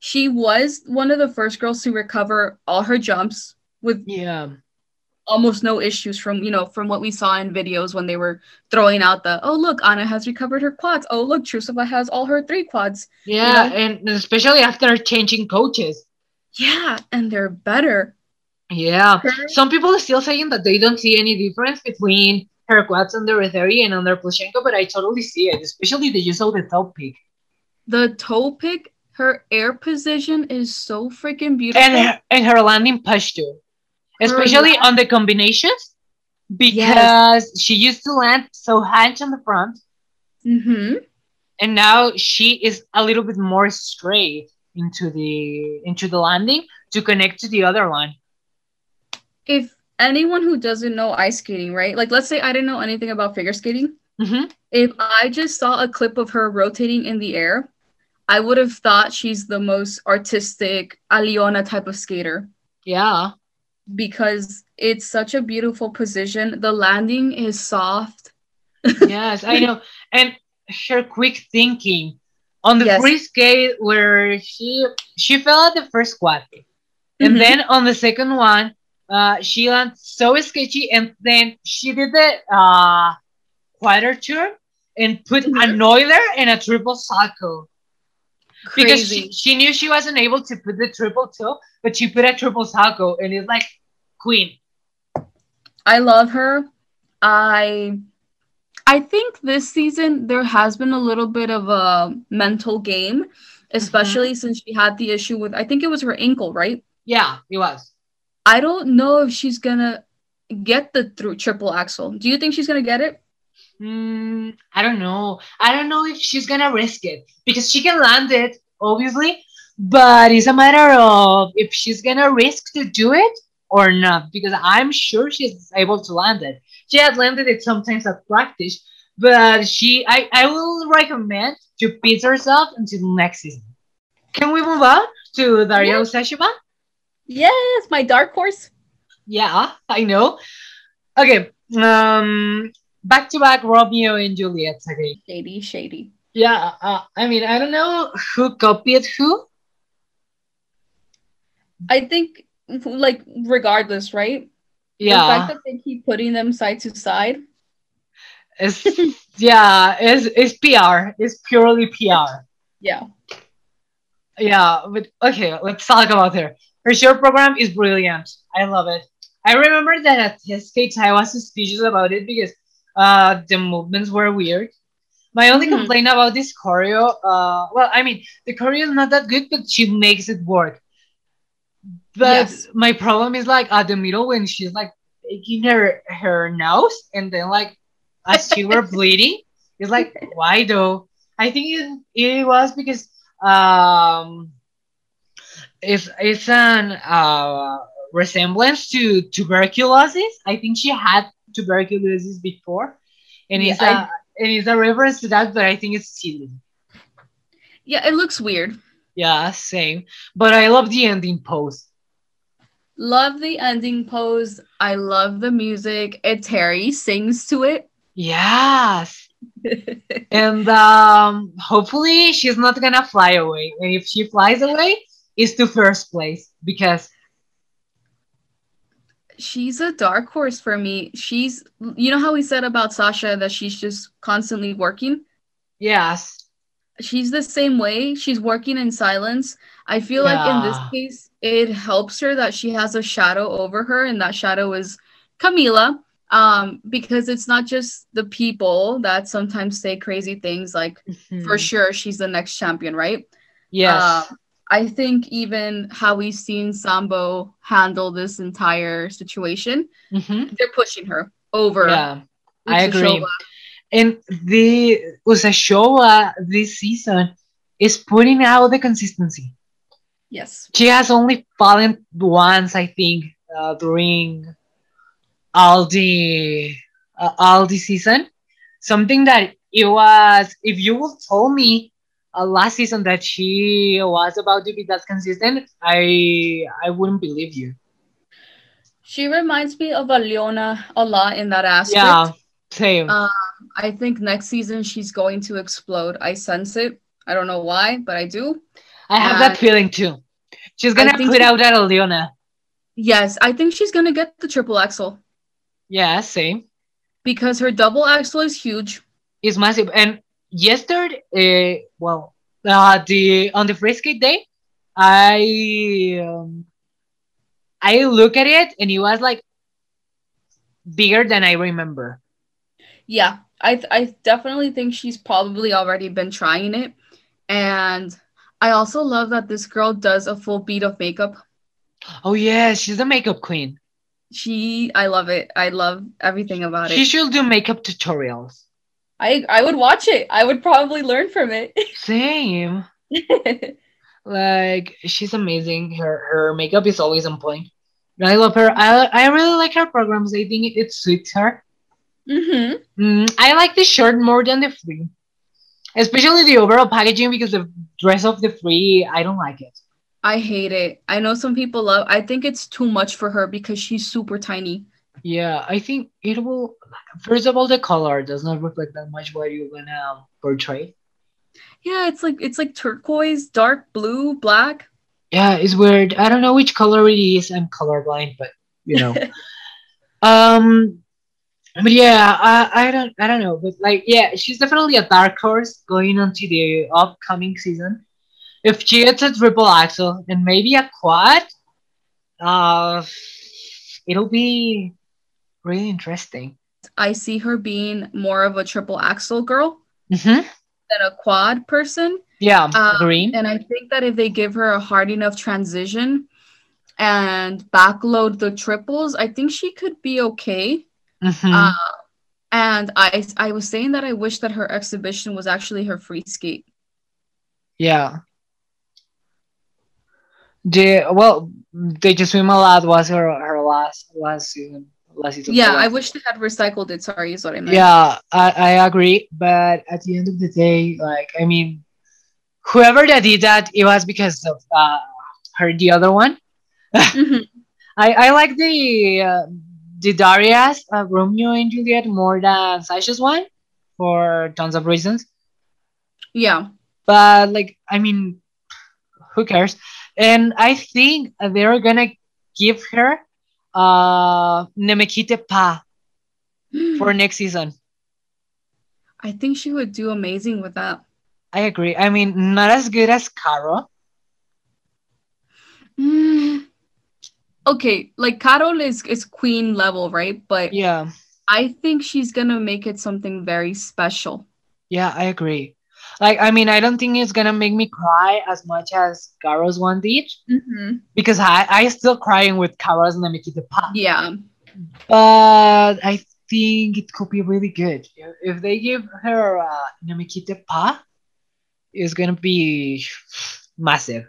She was one of the first girls to recover all her jumps with Yeah. almost no issues from you know from what we saw in videos when they were throwing out the oh look Anna has recovered her quads oh look Trusova has all her three quads Yeah, know? and especially after changing coaches. yeah and they're better Yeah. Her- Some people are still saying that they don't see any difference between her quads under Eteri and under Plushenko, but I totally see it, especially the use of the toe pick. the toe pick her air position is so freaking beautiful And her, and her landing posture, too. Especially on the combinations. Because she used to land so hunch on the front, hmm and now she is a little bit more straight into the into the landing to connect to the other line. if anyone who doesn't know ice skating right like let's say I didn't know anything about figure skating hmm if I just saw a clip of her rotating in the air I would have thought she's the most artistic Aliona type of skater Yeah. because it's such a beautiful position. The landing is soft. *laughs* yes, I know. And her quick thinking on the Yes. free skate where she she fell at the first quad, and Mhm. then on the second one, uh, she landed so sketchy, and then she did the uh quarter turn and put Mhm. an Euler and a triple salchow because Crazy. she, she knew she wasn't able to put the triple toe, but she put a triple salchow, and it's like queen. I love her. I I think this season there has been a little bit of a mental game, especially since she had the issue with I think it was her ankle, right? Yeah, it was. I don't know if she's gonna get the through triple axel. Do you think she's gonna get it? Mm, I don't know. I don't know if she's gonna risk it because she can land it, obviously, but it's a matter of if she's gonna risk to do it or not. Because I'm sure she's able to land it. She had landed it sometimes at practice, but she, I, I will recommend to beat herself until next season. Can we move on to Daria Yeah. Usacheva? Yes, my dark horse. Yeah, I know. Okay, um, back to back Romeo and Juliet again. Shady, shady. Yeah, uh, I mean, I don't know who copied who. I think like regardless, right? Yeah. The fact that they keep putting them side to side. it's yeah, it's, it's PR. It's purely PR. Yeah. Yeah, but okay, let's talk about her. Her show program is brilliant. I love it. I remember that at test skates I was suspicious about it because uh the movements were weird. My only Mhm. complaint about this choreo, uh, well, I mean, the choreo is not that good, but she makes it work. But Yes. my problem is like at the middle when she's like taking her her nose and then like as she were *laughs* bleeding, it's like why though? I think it, it was because um it's it's an uh resemblance to tuberculosis. I think she had tuberculosis before, and Yeah, it's a and it's a reference to that, but I think it's silly. Yeah, it looks weird. Yeah, same. But I love the ending pose. Love the ending pose. I love the music. And Terry sings to it. Yes. *laughs* And um hopefully she's not gonna fly away. And if she flies away, it's the first place because she's a dark horse for me. She's you know how we said about Sasha that she's just constantly working? yes. She's the same way. She's working in silence. I feel like in this case it helps her that she has a shadow over her and that shadow is Kamila. Um, because it's not just the people that sometimes say crazy things like for Mhm. sure she's the next champion, right? Yes. Uh, I think even how we've seen Sambo handle this entire situation, Mhm. they're pushing her over. Yeah. I agree. And the Usacheva this season is putting out the consistency. Yes. She has only fallen once, I think, uh, during all the uh, all the season. Something that it was. If you would told me uh, last season that she was about to be that consistent, I I wouldn't believe you. She reminds me of Aliona a lot in that aspect. Yeah, Same. Uh, I think next season she's going to explode. I sense it. I don't know why, but I do. I have uh, that feeling too. She's gonna put she- out at Leona. Yes, I think she's gonna get the triple axel Yeah, same. because her double axel is huge. It's massive. And yesterday, uh, well, uh, the on the free skate day, I um, I look at it and it was like bigger than I remember. Yeah, I th- I definitely think she's probably already been trying it, and I also love that this girl does a full beat of makeup. Oh yeah, she's a makeup queen. She, I love it. I love everything about She it. She should do makeup tutorials. I I would watch it. I would probably learn from it. *laughs* Same. *laughs* Like she's amazing. Her her makeup is always on point. I love her. I I really like her programs. I think it, it suits her. hmm Mm, I like the shirt more than the free, especially the overall packaging because the dress of the free I don't like it. I hate it. I know some people love. I think it's too much for her because she's super tiny. Yeah, I think it will. First of all, the color does not reflect that much what you're gonna portray. Yeah, it's like it's like turquoise, dark blue, black. Yeah, it's weird. I don't know which color it is. I'm colorblind, but you know. *laughs* um, but yeah, I, I don't I don't know, but like yeah, she's definitely a dark horse going into the upcoming season. If she gets a triple axel and maybe a quad, uh, it'll be really interesting. I see her being more of a triple axel girl Mm-hmm. than a quad person. Yeah, Um, agree. And I think that if they give her a hard enough transition and backload the triples, I think she could be okay. Mhm. Uh, and I I was saying that I wish that her exhibition was actually her free skate. Yeah. The well, they just swim a lot was her her last last season last season. Yeah, I wish they had recycled it. Sorry, is what I meant. Yeah, I, I agree, but at the end of the day, like I mean, whoever that did that, it was because of uh, her the other one. Mhm. *laughs* I I like the uh, the Darius uh, Romeo and Juliet more than Sasha's one for tons of reasons. Yeah. but like i mean who cares and i think they're gonna give her uh nemekite pa *gasps* for next season I think she would do amazing with that. i agree i mean not as good as caro Mm. Okay, like Carol is is queen level, right? But yeah I think she's gonna make it something very special. yeah i agree like i mean i don't think it's gonna make me cry as much as caro's one did Mm-hmm. because i i still crying with caro's Ne me quitte pas Yeah. but I think it could be really good if, if they give her uh, Ne me quitte pas. It's gonna be massive.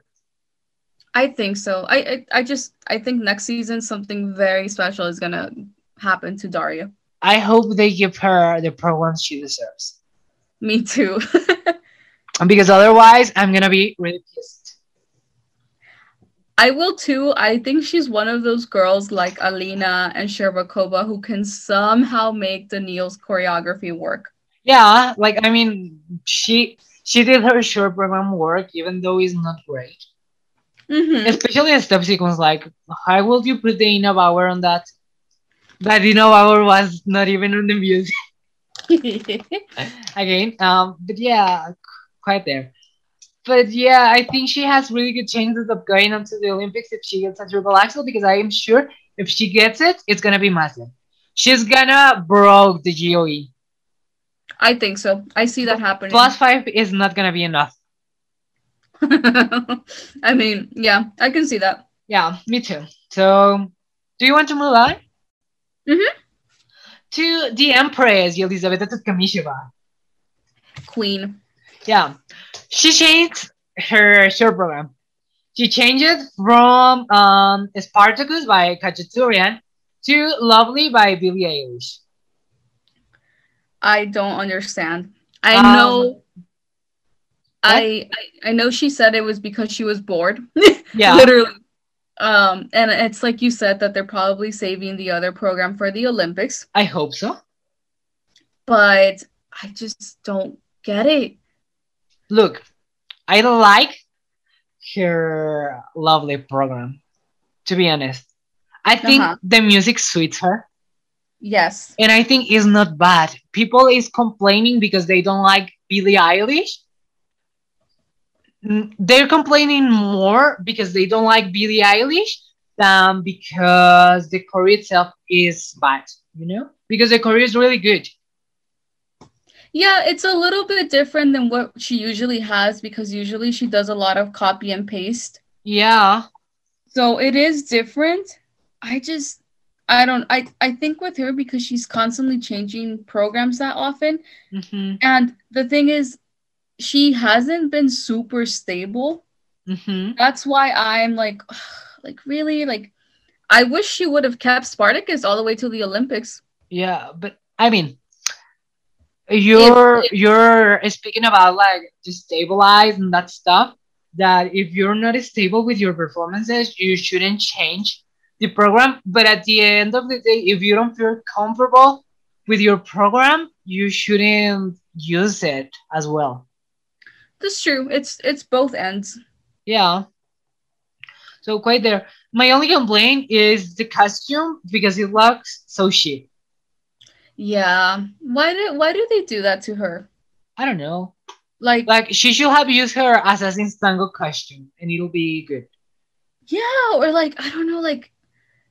I think so. I, I I just I think next season something very special is gonna happen to Daria. I hope they give her the programs she deserves, Me too. *laughs* because otherwise, I'm gonna be really pissed. I will too. I think she's one of those girls like Alina and Shcherbakova who can somehow make the Neil's choreography work. Yeah, like I mean, she she did her short program work, even though it's not great. Mm-hmm. Especially a step sequence. Like, how would you put the Ina Bauer on that? That Ina Bauer was not even on the music. *laughs* again. Um, but yeah, quite there. But yeah, I think she has really good chances of going on to the Olympics if she gets a triple axel because I am sure if she gets it, it's gonna be massive. She's gonna broke the. GOE. I think so. I see that happening. Plus five is not gonna be enough. *laughs* I mean, yeah, I can see that. Yeah, me too. So, do you want to move on? Mhm. To the Empress, Elizaveta Tuktamysheva. Queen. Yeah, she changed her show program. She changed it from um, Spartacus by Khachaturian to Lovely by Billie Eilish. I don't understand. I Um, know. I, I I know she said it was because she was bored. *laughs* Yeah, Literally. Um, and it's like you said that they're probably saving the other program for the Olympics. I hope so. but I just don't get it. Look, I like her lovely program. To be honest, I think Uh-huh. the music suits her, Yes. and I think it's not bad. People is complaining because they don't like Billie Eilish. Mm, They're complaining more because they don't like Billie Eilish than because the choreo itself is bad. You know, because the choreo is really good. Yeah, it's a little bit different than what she usually has because usually she does a lot of copy and paste. Yeah. So it is different. I just I don't I I think with her because she's constantly changing programs that often hmm and the thing is she hasn't been super stable. hmm That's why I'm like like really like I wish she would have kept Spartacus all the way to the Olympics. Yeah, but I mean, you're if- you're speaking about like to stabilize and that stuff. That if you're not stable with your performances, you shouldn't change the program. But at the end of the day, if you don't feel comfortable with your program, you shouldn't use it as well. That's true. It's it's both ends. Yeah. So quite there. My only complaint is the costume because it looks so cheap. Yeah. Why did why do they do that to her? I don't know. Like Like she should have used her Assassin's Tango costume, and it'll be good. yeah, or like I don't know, like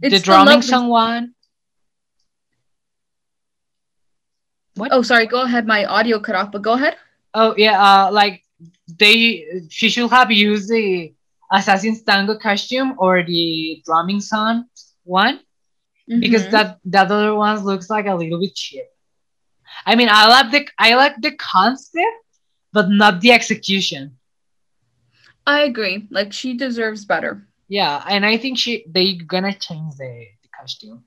the it's drumming lovely- song one. What? Oh, sorry. Go ahead. My audio cut off, but go ahead. Oh yeah, uh, like they she should have used the Assassin's Tango costume or the drumming song one because Mhm. that that other one looks like a little bit cheap. I mean, I like the I like the concept, but not the execution. I agree. Like she deserves better. Yeah, and I think she they gonna change the, the costume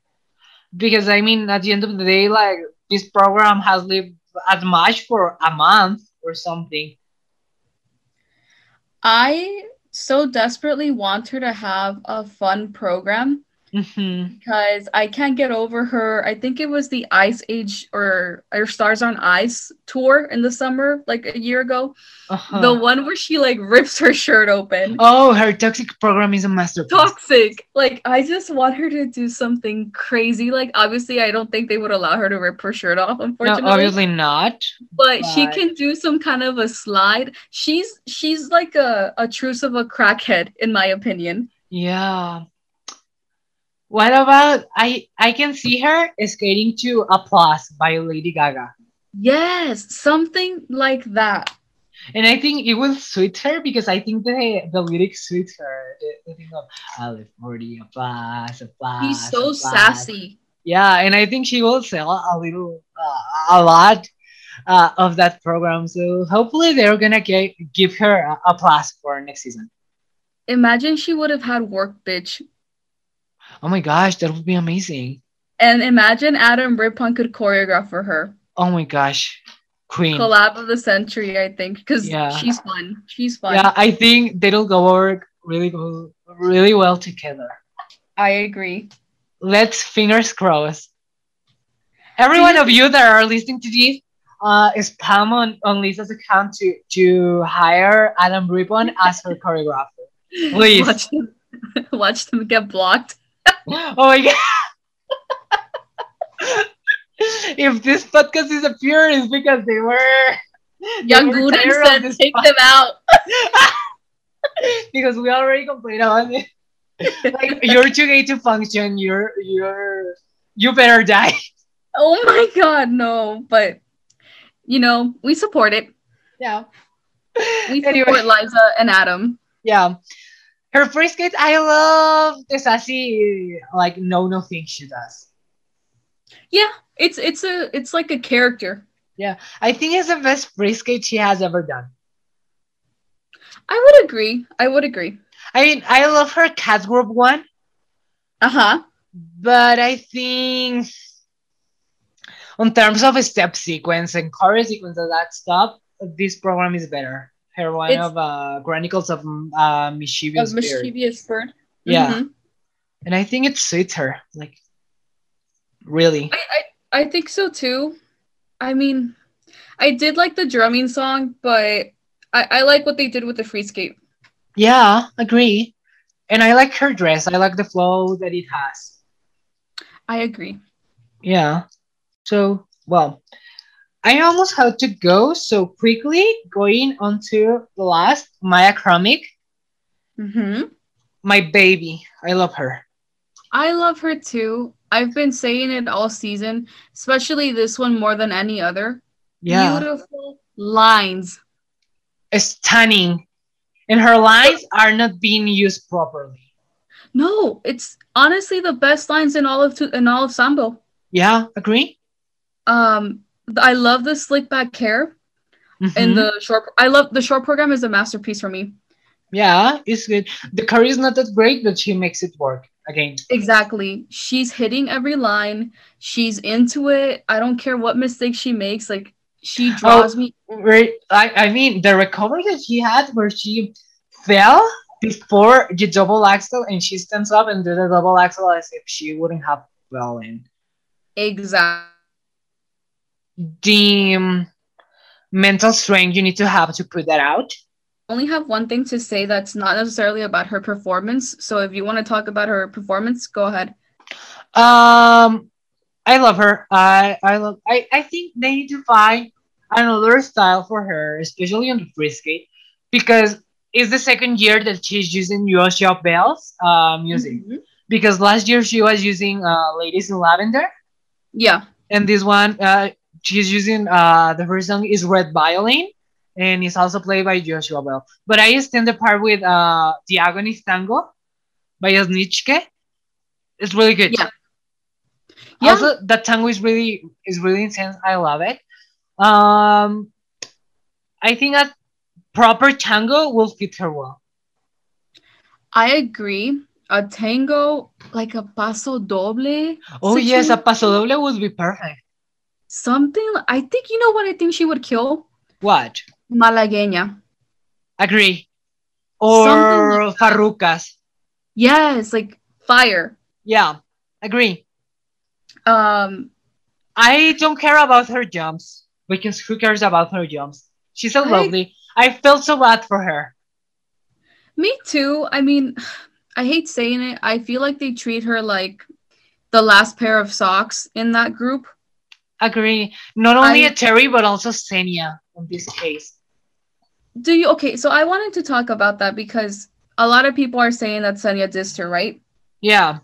because I mean at the end of the day, like this program has lived as much for a month or something. I so desperately want her to have a fun program hmm because I can't get over her. I think it was the Ice Age or or Stars on Ice tour in the summer, like a year ago. Uh-huh. The one where she like rips her shirt open. oh, her toxic program is a masterpiece. Toxic. Like I just want her to do something crazy. Like obviously I don't think they would allow her to rip her shirt off, Unfortunately, No, obviously not. but she can do some kind of a slide. She's she's like a, a truce of a crackhead, in my opinion. Yeah. What about I? I can see her skating to "Applause" by Lady Gaga. Yes, something like that. And I think it will suit her because I think the the lyrics suit her. The, the thing of I live for the applause, applause. He's so applause." sassy. Yeah, and I think she will sell a little, uh, a lot uh, of that program. So hopefully they're gonna get, give her a, applause for next season. Imagine she would have had work, bitch. Oh my gosh, that would be amazing. And imagine Adam Rippon could choreograph for her. Oh my gosh, Queen. Collab of the century, I think, because Yeah. she's fun. She's fun. Yeah, I think they'll go work really go really well together. I agree. Let's fingers crossed. Every one of you that are listening to this, uh, spam on, on Lisa's account to to hire Adam Rippon as her *laughs* choreographer. Please. Watch them, *laughs* watch them get blocked. Oh my god. *laughs* if this podcast disappeared, it's because they were Young Guden said, take pod- them out. *laughs* because we already complained about it. *laughs* Like you're too gay to function. You're you're you better die. Oh my god, no. But you know, we support it. Yeah. We Anyway. support Liza and Adam. Yeah. Her first I love the sassy like no no thing she does. Yeah, it's it's a it's like a character. Yeah, I think it's the best free skate she has ever done. I would agree. I would agree. I mean, I love her cat group one, Uh-huh. but I think on terms of a step sequence and choreo sequence and that stuff, this program is better. Her one It's- of uh, Chronicles of uh, Mischievous Of mischievous bird. Yeah, Mhm. and I think it suits her. Like, really. I, I I think so too. I mean, I did like the drumming song, but I, I like what they did with the free skate. Yeah, agree. And I like her dress. I like the flow that it has. I agree. Yeah. So, well, I almost had to go so quickly going on to the last Maya Khromykh, hmm my baby. I love her. I love her too. I've been saying it all season, especially this one more than any other. Yeah. Beautiful lines. Stunning. And her lines are not being used properly. No, it's honestly the best lines in all of in all of Sambo. Yeah, agree? Um, I love the slick back hair Mhm. and the short. I love the short program is a masterpiece for me. yeah, it's good. The curry is not that great, but she makes it work again. Exactly. She's hitting every line. She's into it. I don't care what mistake she makes. Like she draws me. Right, I, I mean, the recovery that she had where she fell before the double axel and she stands up and do a double axel as if she wouldn't have fallen. Exactly. The mental strength you need to have to put that out. only have one thing to say that's not necessarily about her performance. So if you want to talk about her performance, go ahead. Um, I love her. I I love. I I think they need to find another style for her, especially on the free skate, because it's the second year that she's using Joshua Bell's uh, music. Mhm. Because last year she was using uh, Ladies in Lavender, Yeah. and this one uh, she's using uh, the first song is Red Violin, and it's also played by Joshua Bell. But I stand apart with uh, Diagonis Tango by Osnichke. It's really good. Yeah. Yeah. Also, the tango is really is really intense. I love it. Um, I think that proper tango will fit her well. I agree. A tango, like a paso doble. Oh yes, a paso doble would be perfect. Something. I think you know what I think she would kill? What? Malagueña. Agree. Or like. Farrucas. Yes, like fire. Yeah, agree. Um, I don't care about her jumps because who cares about her jumps? She's so I- lovely. I felt so bad for her. me too. I mean, *sighs* I hate saying it. I feel like they treat her like the last pair of socks in that group. Agree. Not only I- a Terry, but also Senia in this case. Do you okay? So I wanted to talk about that because a lot of people are saying that Senya dissed her, right? Yeah.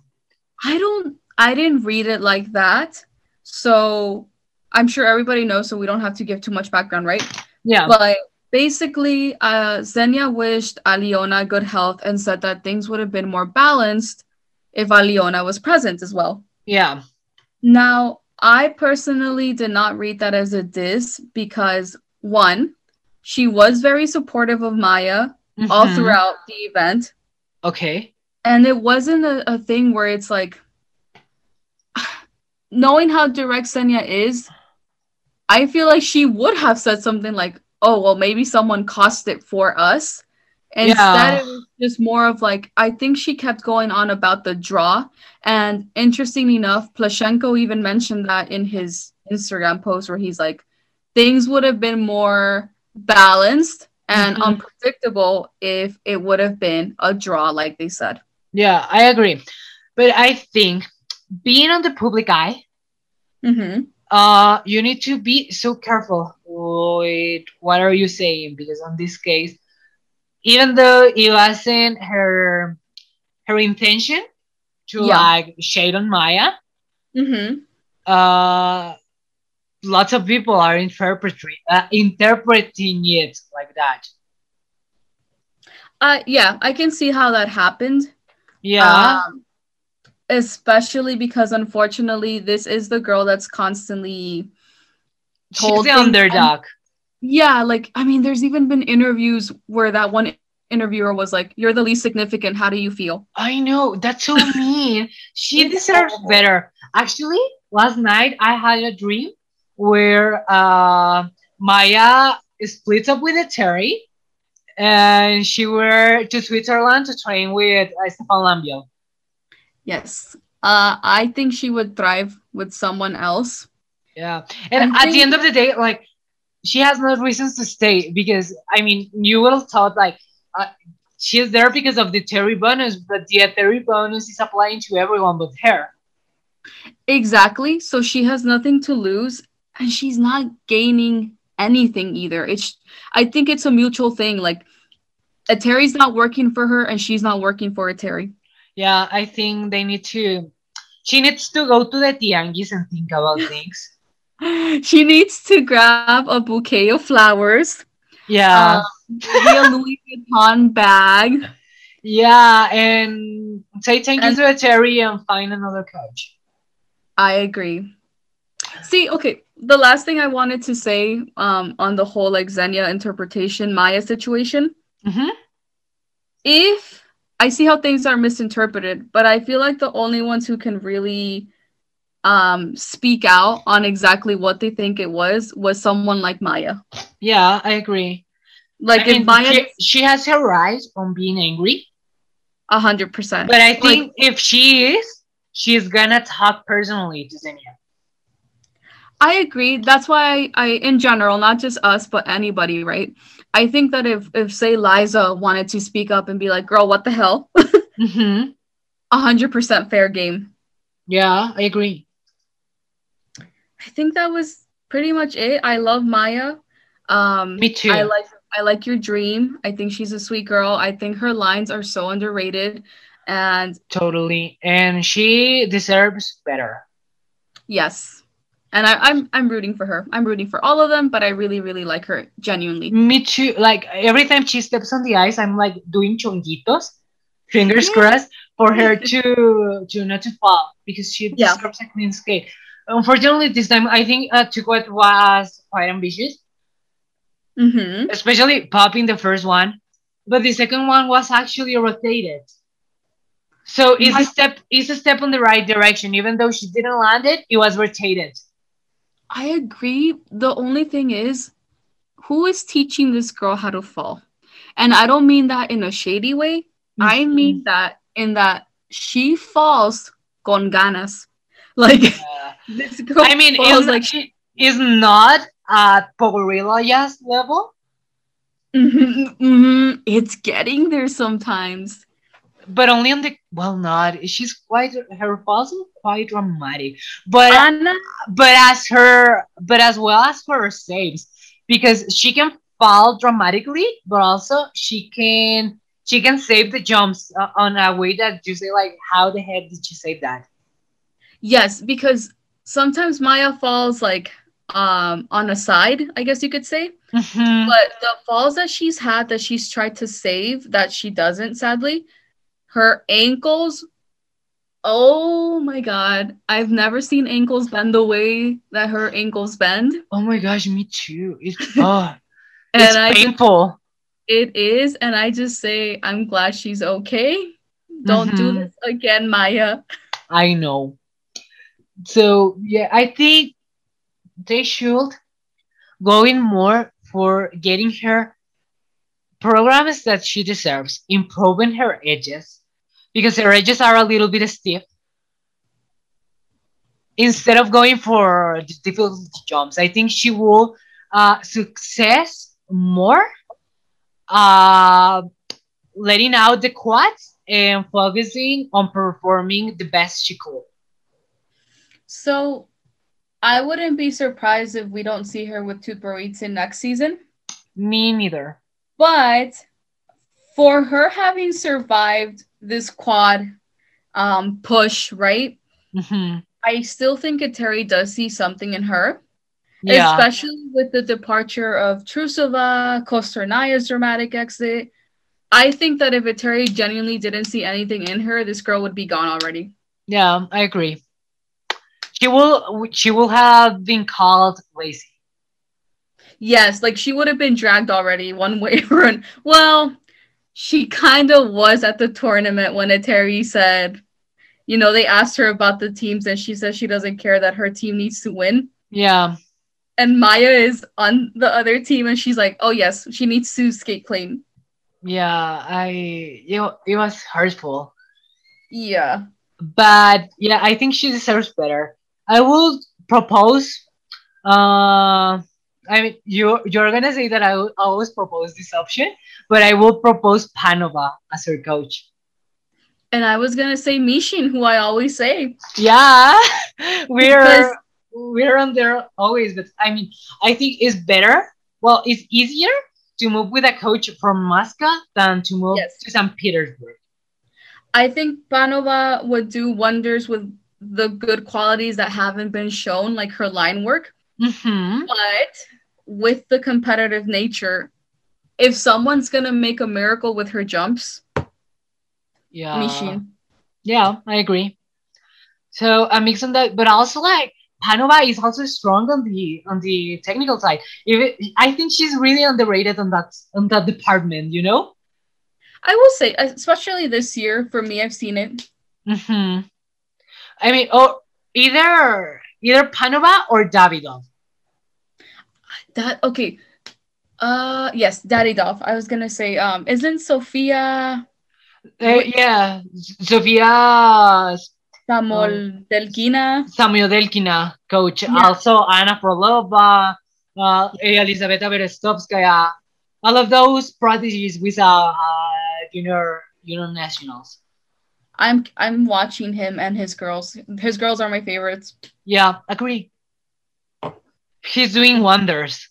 I don't I didn't read it like that. So I'm sure everybody knows, so we don't have to give too much background, right? Yeah. But basically, uh Xenia wished Aliona good health and said that things would have been more balanced if Aliona was present as well. yeah. Now, I personally did not read that as a diss because one, she was very supportive of Maya all Mhm. throughout the event. Okay. And it wasn't a, a thing where it's like, *sighs* knowing how direct Senya is, I feel like she would have said something like, oh, well, maybe someone cost it for us. And Instead, Yeah. it was just more of like, I think she kept going on about the draw. And interesting enough, Plushenko even mentioned that in his Instagram post where he's like, things would have been more balanced and Mhm. unpredictable if it would have been a draw, like they said. Yeah, I agree. But I think being on the public eye, Mm-hmm. uh, you need to be so careful with what are you saying because on this case, even though it wasn't her her intention to Yeah. like shade on Maya, Mm-hmm. uh, lots of people are interpreting uh, interpreting it like that. Uh, yeah, I can see how that happened. Yeah, Um, especially because unfortunately, this is the girl that's constantly she's told the things and- underdog. Yeah, like I mean, there's even been interviews where that one interviewer was like, "You're the least significant. How do you feel?" I know that's so *laughs* mean. She deserves better. Actually, last night I had a dream where uh, Maya split up with a Terry, and she were to Switzerland to train with uh, Stéphane Lambiel. Yes. Uh, I think she would thrive with someone else. Yeah, and I'm at the end of the day, like she has no reasons to stay because I mean, you will thought like uh, she is there because of the Terry bonus, but the Terry bonus is applying to everyone but her. Exactly. So she has nothing to lose and she's not gaining anything either. It's I think it's a mutual thing. Like a Terry's not working for her and she's not working for a Terry. Yeah, I think they need to. She needs to go to the tianguis and think about things. *laughs* She needs to grab a bouquet of flowers, Yeah, um, a Louis Vuitton bag. yeah, and say thank you to the Terry and find another coach. I agree. See, okay, the last thing I wanted to say um on the whole like Xenia interpretation Maya situation. Mhm. if I see how things are misinterpreted, but I feel like the only ones who can really um speak out on exactly what they think it was was someone like Maya. Yeah, I agree. Like I mean, if Maya she, she has her rights on being angry, a hundred percent. but I think if she is, she's gonna talk personally to Xenia. I agree. That's why I, in general, not just us, but anybody, right? I think that if if say Liza wanted to speak up and be like, "Girl, what the hell?" *laughs* Mm-hmm. a hundred percent fair game. Yeah, I agree. I think that was pretty much it. I love Maya. Um, Me too. I like I like your dream. I think she's a sweet girl. I think her lines are so underrated. And Totally. And she deserves better. yes. And I, I'm I'm rooting for her. I'm rooting for all of them, but I really, really like her genuinely. Me too. Like every time she steps on the ice, I'm like doing chonguitos, *laughs* fingers Yeah. crossed for her *laughs* to to not to fall because she Yeah. deserves a clean skate. Unfortunately, this time I think uh, Tukwat was quite ambitious, Mm-hmm. especially popping the first one, but the second one was actually rotated. So it's I- a step. It's a step in the right direction, even though she didn't land it. It was rotated. I agree. The only thing is, who is teaching this girl how to fall? And I don't mean that in a shady way. I Mm-hmm. mean that in that she falls con ganas. *laughs* Like Yeah. this girl I mean, it's like like is not at Pogorilaya's level, Mhm, mhm. It's getting there sometimes. but only on the well, not. She's quite her falls are quite dramatic, but Anna, but as her but as well as for her saves because she can fall dramatically, but also she can she can save the jumps uh, on a way that you say like, how the heck did she save that? Yes, because sometimes Maya falls like um on a side, I guess you could say. Mhm. But the falls that she's had that she's tried to save that she doesn't, sadly, her ankles. Oh my god. I've never seen ankles bend the way that her ankles bend. Oh my gosh, me too. It's *laughs* oh, And it's I just- painful. it is, and I just say I'm glad she's okay. Don't do Mhm. this again, Maya. I know. So yeah, I think they should go in more for getting her programs that she deserves, improving her edges because her edges are a little bit stiff. Instead of going for difficult jumps, I think she will uh, success more, uh, letting out the quads and focusing on performing the best she could. So I wouldn't be surprised if we don't see her with Tuporitsin next season. Me neither. But for her having survived this quad um, push, right? Mhm. I still think Eteri does see something in her, Yeah. especially with the departure of Trusova, Kostornaia's dramatic exit. I think that if Eteri genuinely didn't see anything in her, this girl would be gone already. Yeah, I agree. She will she will have been called lazy. Yes, like she would have been dragged already one way *laughs* or an well, she kind of was at the tournament when Eteri said, you know, they asked her about the teams and she says she doesn't care that her team needs to win. Yeah. And Maya is on the other team and she's like, oh yes, she needs to skate clean. Yeah, I it, wa- it was hurtful. Yeah. But yeah, I think she deserves better. I will propose Uh, I mean, you you're gonna say that I will always propose this option, but I will propose Panova as her coach. And I was gonna say Mishin, who I always say. Yeah, *laughs* we're Because- we're on there always, but I mean, I think it's better. Well, it's easier to move with a coach from Moscow than to move Yes. to St. Petersburg. I think Panova would do wonders with the good qualities that haven't been shown, like her line work. Mm-hmm. But with the competitive nature, if someone's gonna make a miracle with her jumps, Yeah. Mishin. Yeah, I agree. So a mix on that, but also like Panova is also strong on the on the technical side. If it, I think she's really underrated on that on that department, you know. I will say, especially this year, for me, I've seen it. hmm I mean, oh, either either Panova or Davidov. That okay. Uh yes, Daddy Dolph. I was gonna say, um, isn't Sophia Uh, yeah, Sofia Samodelkina. Samuel Delkina, coach. Yeah. Also Anna Frolova, uh, Elizaveta Berestovskaya. All of those prodigies with uh, uh, junior junior nationals. I'm I'm watching him and his girls. His girls are my favorites. Yeah, agree. He's doing wonders,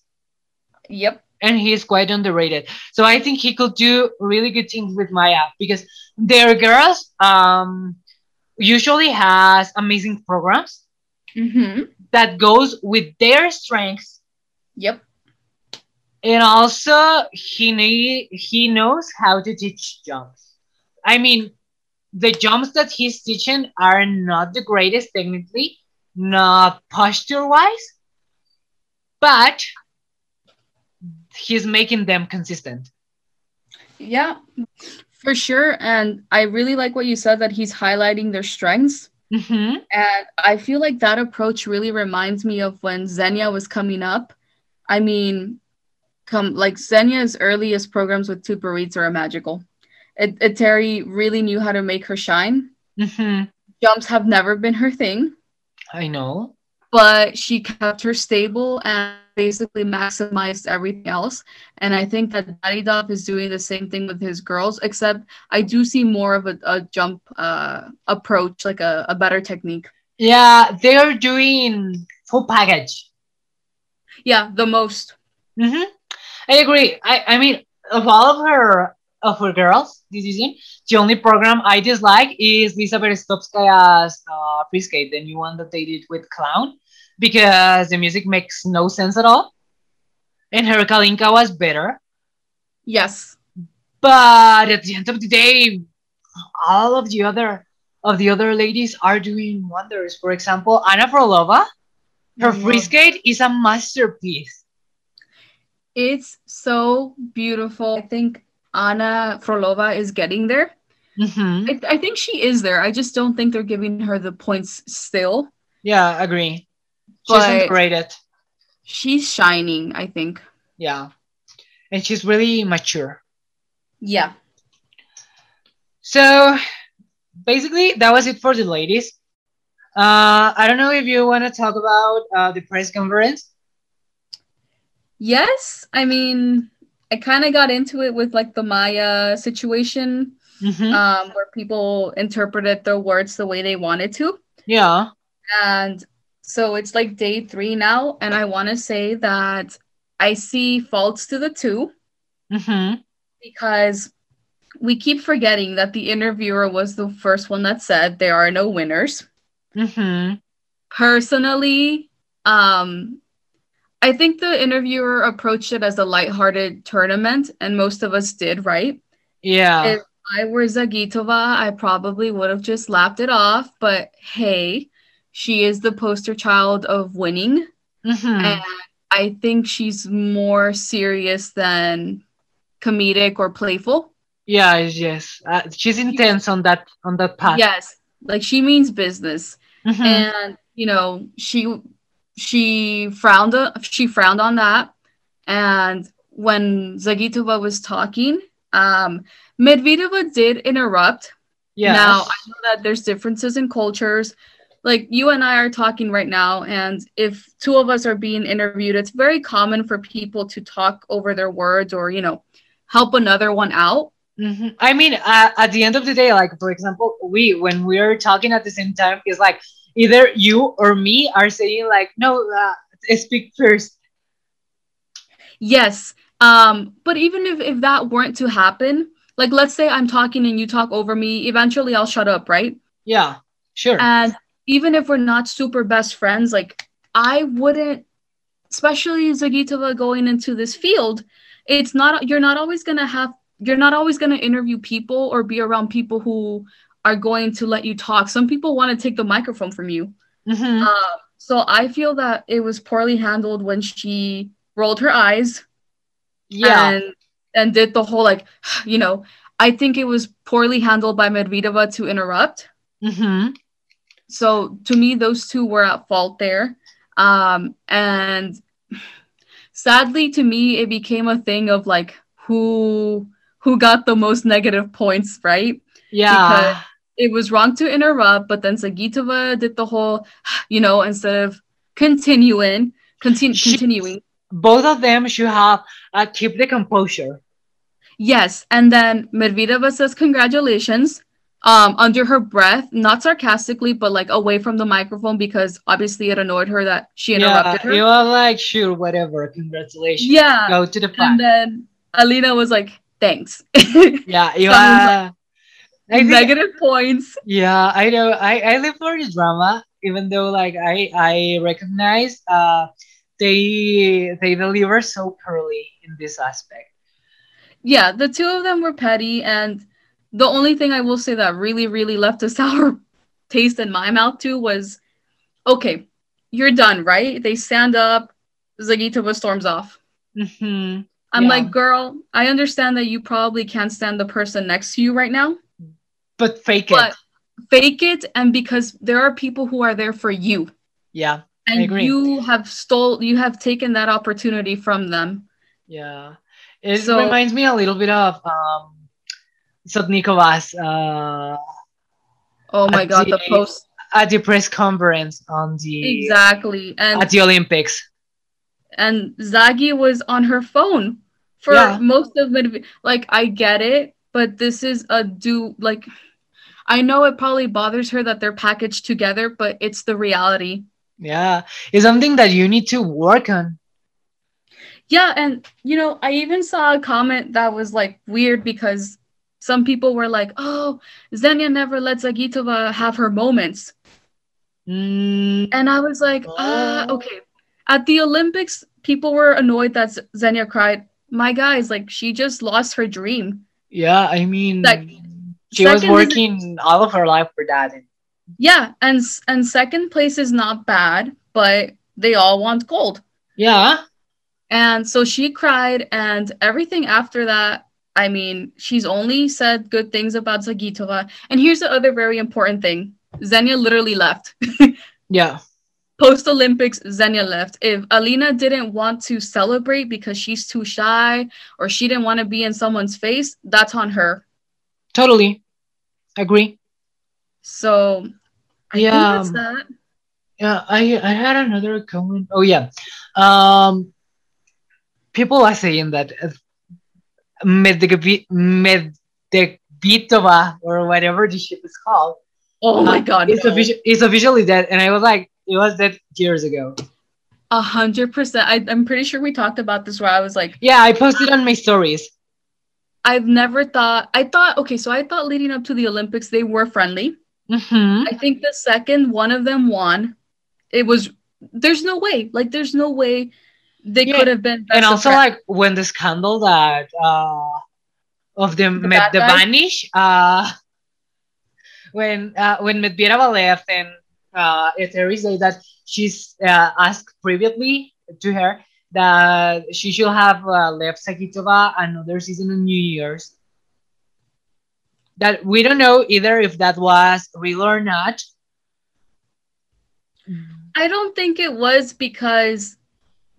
Yep. and he's quite underrated. So I think he could do really good things with Maya because their girls um usually has amazing programs Mm-hmm. that goes with their strengths Yep. and also he he knows how to teach jumps i mean the jumps that he's teaching are not the greatest technically not posture wise but he's making them consistent Yeah. For sure. And I really like what you said that he's highlighting their strengths. hmm And I feel like that approach really reminds me of when Xenia was coming up. I mean, come like Xenia's earliest programs with Reeds are magical. It, it, Terry really knew how to make her shine. hmm Jumps have never been her thing, i know but she kept her stable and basically maximized everything else. And I think that Daddy Dop is doing the same thing with his girls, except I do see more of a, a jump uh, approach, like a, a better technique. yeah they're doing full package Yeah, the most. hmm I agree. I, I mean, of all of her of her girls this season, the only program I dislike is Lisa Berestovskaya's uh, free skate, the new one that they did with Clown, because the music makes no sense at all. And her Kalinka was better, Yes. but at the end of the day, all of the other of the other ladies are doing wonders. For example, Anna Frolova, her free Mhm. skate is a masterpiece. It's so beautiful. I think Anna Frolova is getting there. hmm I, I think she is there. I just don't think they're giving her the points still. Yeah, agree. She's underrated. She's shining, I think. Yeah. And she's really mature. Yeah. So basically, that was it for the ladies. Uh, I don't know if you want to talk about uh, the press conference. Yes. I mean, I kind of got into it with like the Maya situation, Mhm. um, where people interpreted their words the way they wanted to. yeah. And so it's like day three now. And I want to say that I see faults to the two hmm because we keep forgetting that the interviewer was the first one that said there are no winners. hmm Personally, um, I think the interviewer approached it as a lighthearted tournament, and most of us did, right? Yeah. If I were Zagitova, I probably would have just laughed it off, but hey, she is the poster child of winning, hmm and I think she's more serious than comedic or playful. Yeah. Yes. Uh, she's intense on that on that path. Yes, like she means business. Mhm. and you know she she frowned she frowned on that and when Zagitova was talking um Medvedeva did interrupt Yeah. now I know that there's differences in cultures like you and I are talking right now, and if two of us are being interviewed, it's very common for people to talk over their words or, you know, help another one out. hmm I mean, uh, at the end of the day, like for example, we when we're talking at the same time, it's like either you or me are saying like, no, uh, speak first. Yes. Um, but even if, if that weren't to happen, like let's say I'm talking and you talk over me, eventually I'll shut up, right? Yeah, sure. And even if we're not super best friends, like I wouldn't, especially Zagitova going into this field, it's not you're not always gonna have you're not always gonna interview people or be around people who are going to let you talk. Some people want to take the microphone from you. Mhm. Uh, so I feel that it was poorly handled when she rolled her eyes yeah. and and did the whole like *sighs* you know i think it was poorly handled by medvedeva to interrupt hmm so to me those two were at fault there um and sadly to me it became a thing of like who who got the most negative points right Yeah. It was wrong to interrupt but then Zagitova did the whole *sighs* you know instead of continuing continue She- continuing Both of them should have uh, keep the composure. Yes, and then Medvedeva says congratulations um under her breath, not sarcastically, but like away from the microphone because obviously it annoyed her that she interrupted yeah, you are like, sure, whatever. Congratulations. Yeah. Go to the And then Alina was like, thanks. yeah, *laughs* you are. I think- Negative points. Yeah, I know. I, I live for the drama, even though like I I recognize uh they they deliver so poorly in this aspect. Yeah, the two of them were petty, and the only thing I will say that really, really left a *laughs* sour taste in my mouth too was okay, you're done, right? They stand up, Zagitova storms off. Mm-hmm. I'm Yeah. like, girl, I understand that you probably can't stand the person next to you right now, But fake but it. fake it. And because there are people who are there for you, Yeah, and agree. you have stole, you have taken that opportunity from them. yeah. It So- reminds me a little bit of um Sotnikova's uh Oh my god, the the- post at the press conference on the exactly, and at the Olympics. and Zagi was on her phone for Yeah. most of it. Like, I get it, but this is a do like. I know it probably bothers her that they're packaged together, but it's the reality. Yeah, it's something that you need to work on. Yeah, and you know, I even saw a comment that was like weird because some people were like, "Oh, Zenya never lets Zagitova have her moments," Mm, and I was like, "Ah, Oh. okay." At the Olympics, people were annoyed that Zenya cried. My guys, like, she just lost her dream. yeah, I mean, Like, she was second is- working all of her life for that. Yeah, and and second place is not bad, but they all want gold. yeah, And so she cried, and everything after that, I mean, she's only said good things about Zagitova. And here's the other very important thing Zenya literally left. *laughs* yeah, Post Olympics, Zenya left. If Alina didn't want to celebrate because she's too shy or she didn't want to be in someone's face, that's on her. totally agree. So I Yeah, think that's that. Yeah, I I had another comment. Oh yeah, um, people are saying that uh, Medvedeva or whatever the ship is called. Oh my uh, god. it's no. official. It's officially dead, and I was like, it was dead years ago. A hundred percent. I'm pretty sure we talked about this where I was like, Yeah, I posted on my stories. I've never thought. I thought okay, so I thought leading up to the Olympics they were friendly. hmm I think the second one of them won, it was. There's no way. Like, there's no way they Yeah, could have been. And also, like when the scandal that uh, of the The Med the vanish, uh, when uh, when Medvedeva left and uh, Eteri said that she's uh, asked previously to her that she should have uh, left Zagitova another season on New Year's. That we don't know either if that was real or not. I don't think it was because,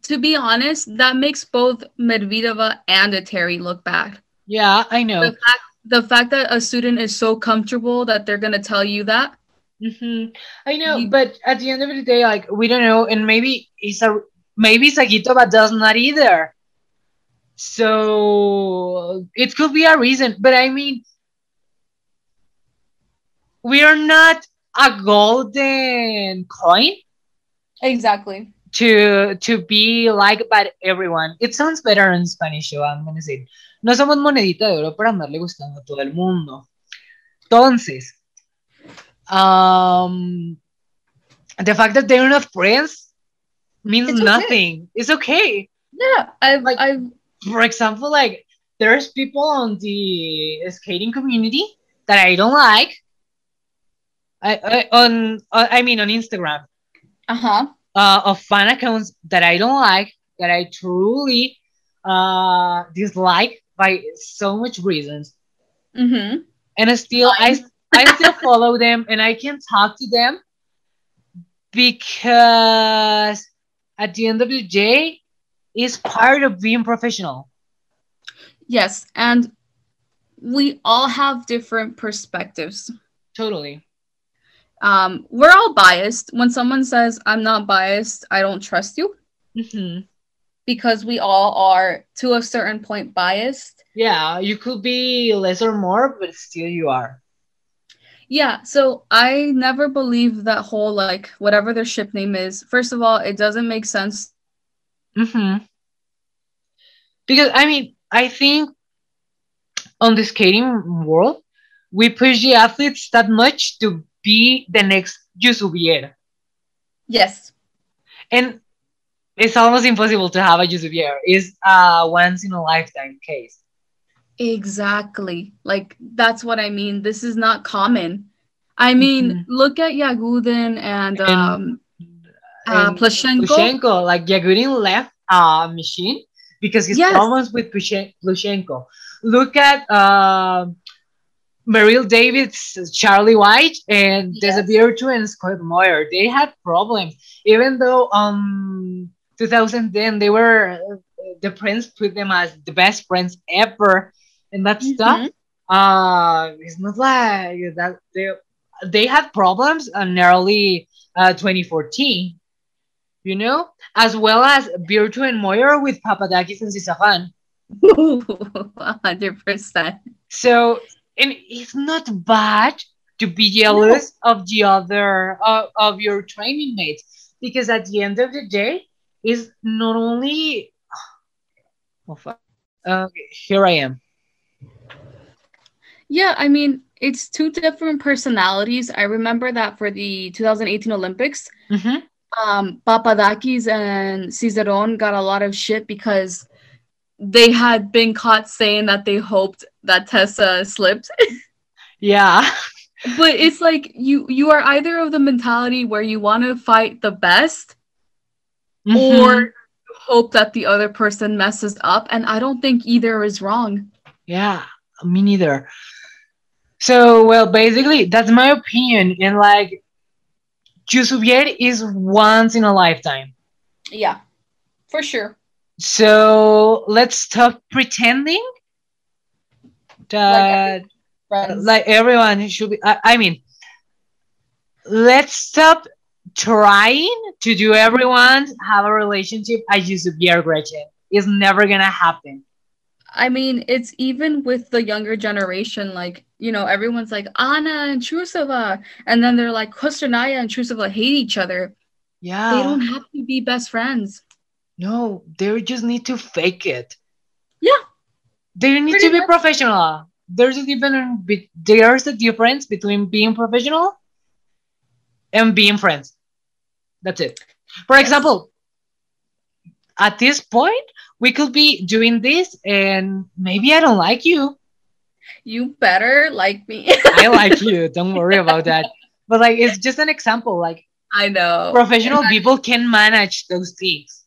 to be honest, that makes both Medvedeva and Eteri look bad. Yeah, I know. The fact, the fact that a student is so comfortable that they're gonna tell you that, Mhm. I know, but at the end of the day, like we don't know, and maybe it's a maybe Zagitova does not either. So it could be a reason, but I mean, we are not a golden coin Exactly. to to be liked by everyone. It sounds better in Spanish, so I'm gonna say. No somos monedita de oro para andarle gustando a todo el mundo. Entonces, um, the fact that they're not friends means It's okay. nothing. It's okay. Yeah, I've Like- I've For example, like there's people on the skating community that I don't like. I, I on uh, I mean on Instagram. uh-huh. uh, of fan accounts that I don't like, that I truly uh, dislike by so much reasons, Mm-hmm. and I still I I *laughs* still follow them and I can talk to them because at the end of the day, it's part of being professional. Yes, and we all have different perspectives. Totally. Um, we're all biased. When someone says I'm not biased, I don't trust you hmm because we all are to a certain point biased. Yeah, you could be less or more, but still you are. Yeah, so I never believe that whole like whatever their ship name is. First of all, it doesn't make sense. Mm-hmm. Because I mean, I think on the skating world, we push the athletes that much to be the next Yusubier. Yes. And it's almost impossible to have a Yusubier. It's a once in a lifetime case. Exactly. Like that's what I mean. This is not common. I mean, Mhm. look at Yagudin and And- um uh, And Plushenko. Plushenko, like Yagudin left a machine because he's Yes. problems with Plushenko. Look at um Meryl Davis, Charlie White, and Yes. Tessa Virtue and Scott Moir. They had problems, even though um 2010 they were the Prince put them as the best friends ever, and that stuff. Uh, it's not like that. They they had problems in early uh, 2014, you know, as well as Virtue and Moir with Papadakis and Cizeron. hundred *laughs* percent. So, and it's not bad to be jealous of the other uh, of your training mates because at the end of the day, it's not only. *sighs* Oh, fuck. Uh, here I am. Yeah, I mean, it's two different personalities. I remember that for the 2018 Olympics, Mhm. um, Papadakis and Cizeron got a lot of shit because they had been caught saying that they hoped that Tessa slipped. *laughs* Yeah. but it's like you you are either of the mentality where you want to fight the best Mhm. or hope that the other person messes up, and I don't think either is wrong. Yeah, me neither. So, well, basically, that's my opinion. And like, Jusubier is once in a lifetime. Yeah, for sure. So let's stop pretending that Friends. like everyone should be. I, I mean, let's stop trying to do everyone have a relationship as Jusubier Gretchen. It's never gonna happen. I mean, it's even with the younger generation, like, you know, everyone's like Anna and Trusova, and then they're like Kostornaia and Trusova hate each other. Yeah. They don't have to be best friends. No, they just need to fake it. Yeah. They need Pretty to be much. professional. There's a difference. be- There's a difference between being professional and being friends. That's it. For Yes. example, at this point, we could be doing this, and maybe I don't like you. You better like me. I like you. *laughs* Don't worry about that. But like, it's just an example. Like, I know. professional people can manage those things.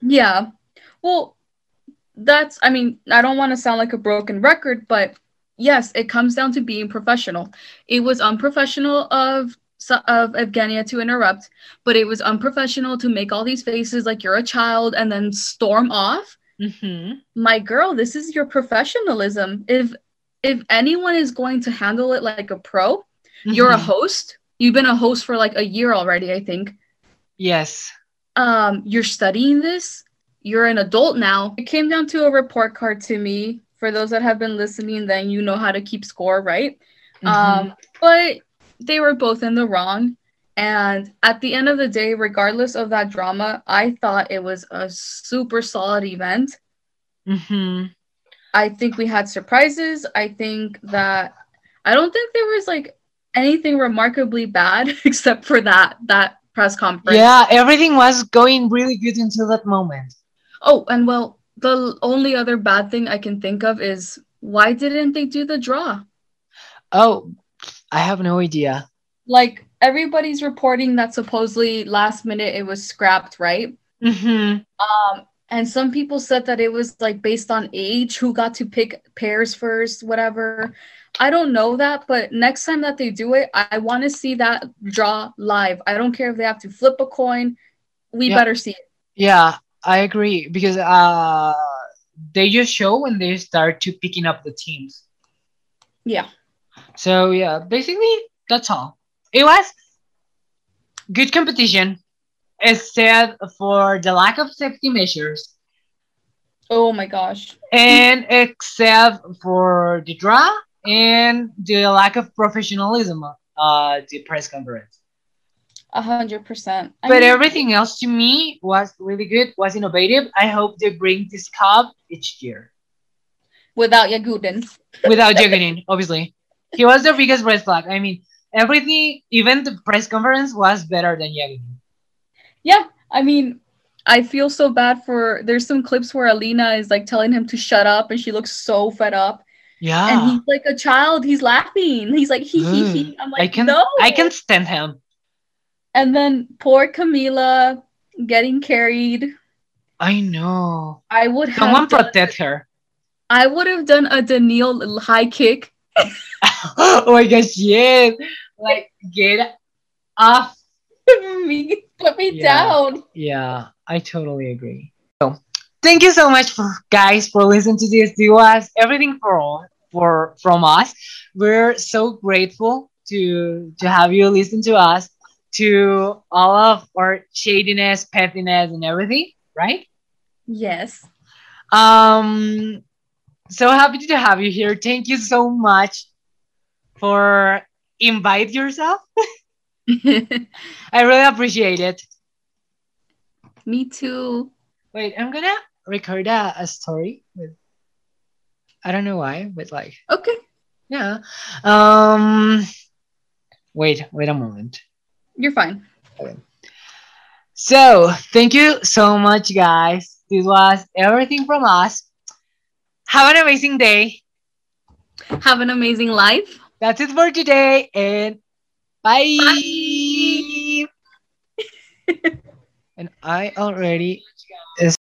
Yeah. Well, that's, I mean, I don't want to sound like a broken record, but yes, it comes down to being professional. It was unprofessional of of Evgenia to interrupt, but it was unprofessional to make all these faces like you're a child and then storm off. Mm-hmm. My girl, this is your professionalism. If if anyone is going to handle it like a pro, you're a Mm-hmm. host, You've been a host for like a year already, I think. Yes. Um, you're studying this. You're an adult now. It came down to a report card to me. For those that have been listening, then you know how to keep score, right? Mhm. Um, but they were both in the wrong. And at the end of the day, regardless of that drama, I thought it was a super solid event. Mhm. I think we had surprises. I think that I don't think there was like anything remarkably bad *laughs* except for that that press conference. Yeah, everything was going really good until that moment. Oh, and well, the only other bad thing I can think of is why didn't they do the draw? Oh, I have no idea. Like everybody's reporting that supposedly last minute it was scrapped, right? Mhm. Um, and some people said that it was like based on age, who got to pick pairs first, whatever. I don't know that, but next time that they do it, I want to see that draw live. I don't care if they have to flip a coin. We Yeah. better see it. Yeah, I agree because uh they just show when they start to picking up the teams. Yeah. So yeah, basically that's all. It was good competition, except for the lack of safety measures, Oh my gosh. and except for the draw and the lack of professionalism uh the press conference. A hundred percent. But mean, everything else to me was really good, was innovative. I hope they bring this cup each year. without Yagudin. Without Yagudin, obviously. He was the biggest red flag. I mean, everything, even the press conference was better than Yagudin. Yeah, I mean, I feel so bad for. There's some clips where Alina is like telling him to shut up, and she looks so fed up. Yeah. And he's like a child. He's laughing. He's like he hee hee. I'm like I can no. I can stand him. And then poor Kamila getting carried. I know. I would have. Someone protect her. I would have done a Daniil high kick. *laughs* *gasps* oh my gosh, yes. Like get off. *laughs* me, put me Yeah. down. Yeah, I totally agree. So thank you so much for guys for listening to this. It was everything for all for from us. We're so grateful to to have you listen to us, to all of our shadiness, pettiness, and everything, right? Yes. Um so happy to have you here. Thank you so much for invite yourself. *laughs* *laughs* I really appreciate it. me too. Wait, I'm gonna record a, a story with I don't know why, but like Okay. yeah. Um wait, wait a moment. You're fine. So thank you so much guys. This was everything from us. Have an amazing day. Have an amazing life. That's it for today and bye. Bye. and I already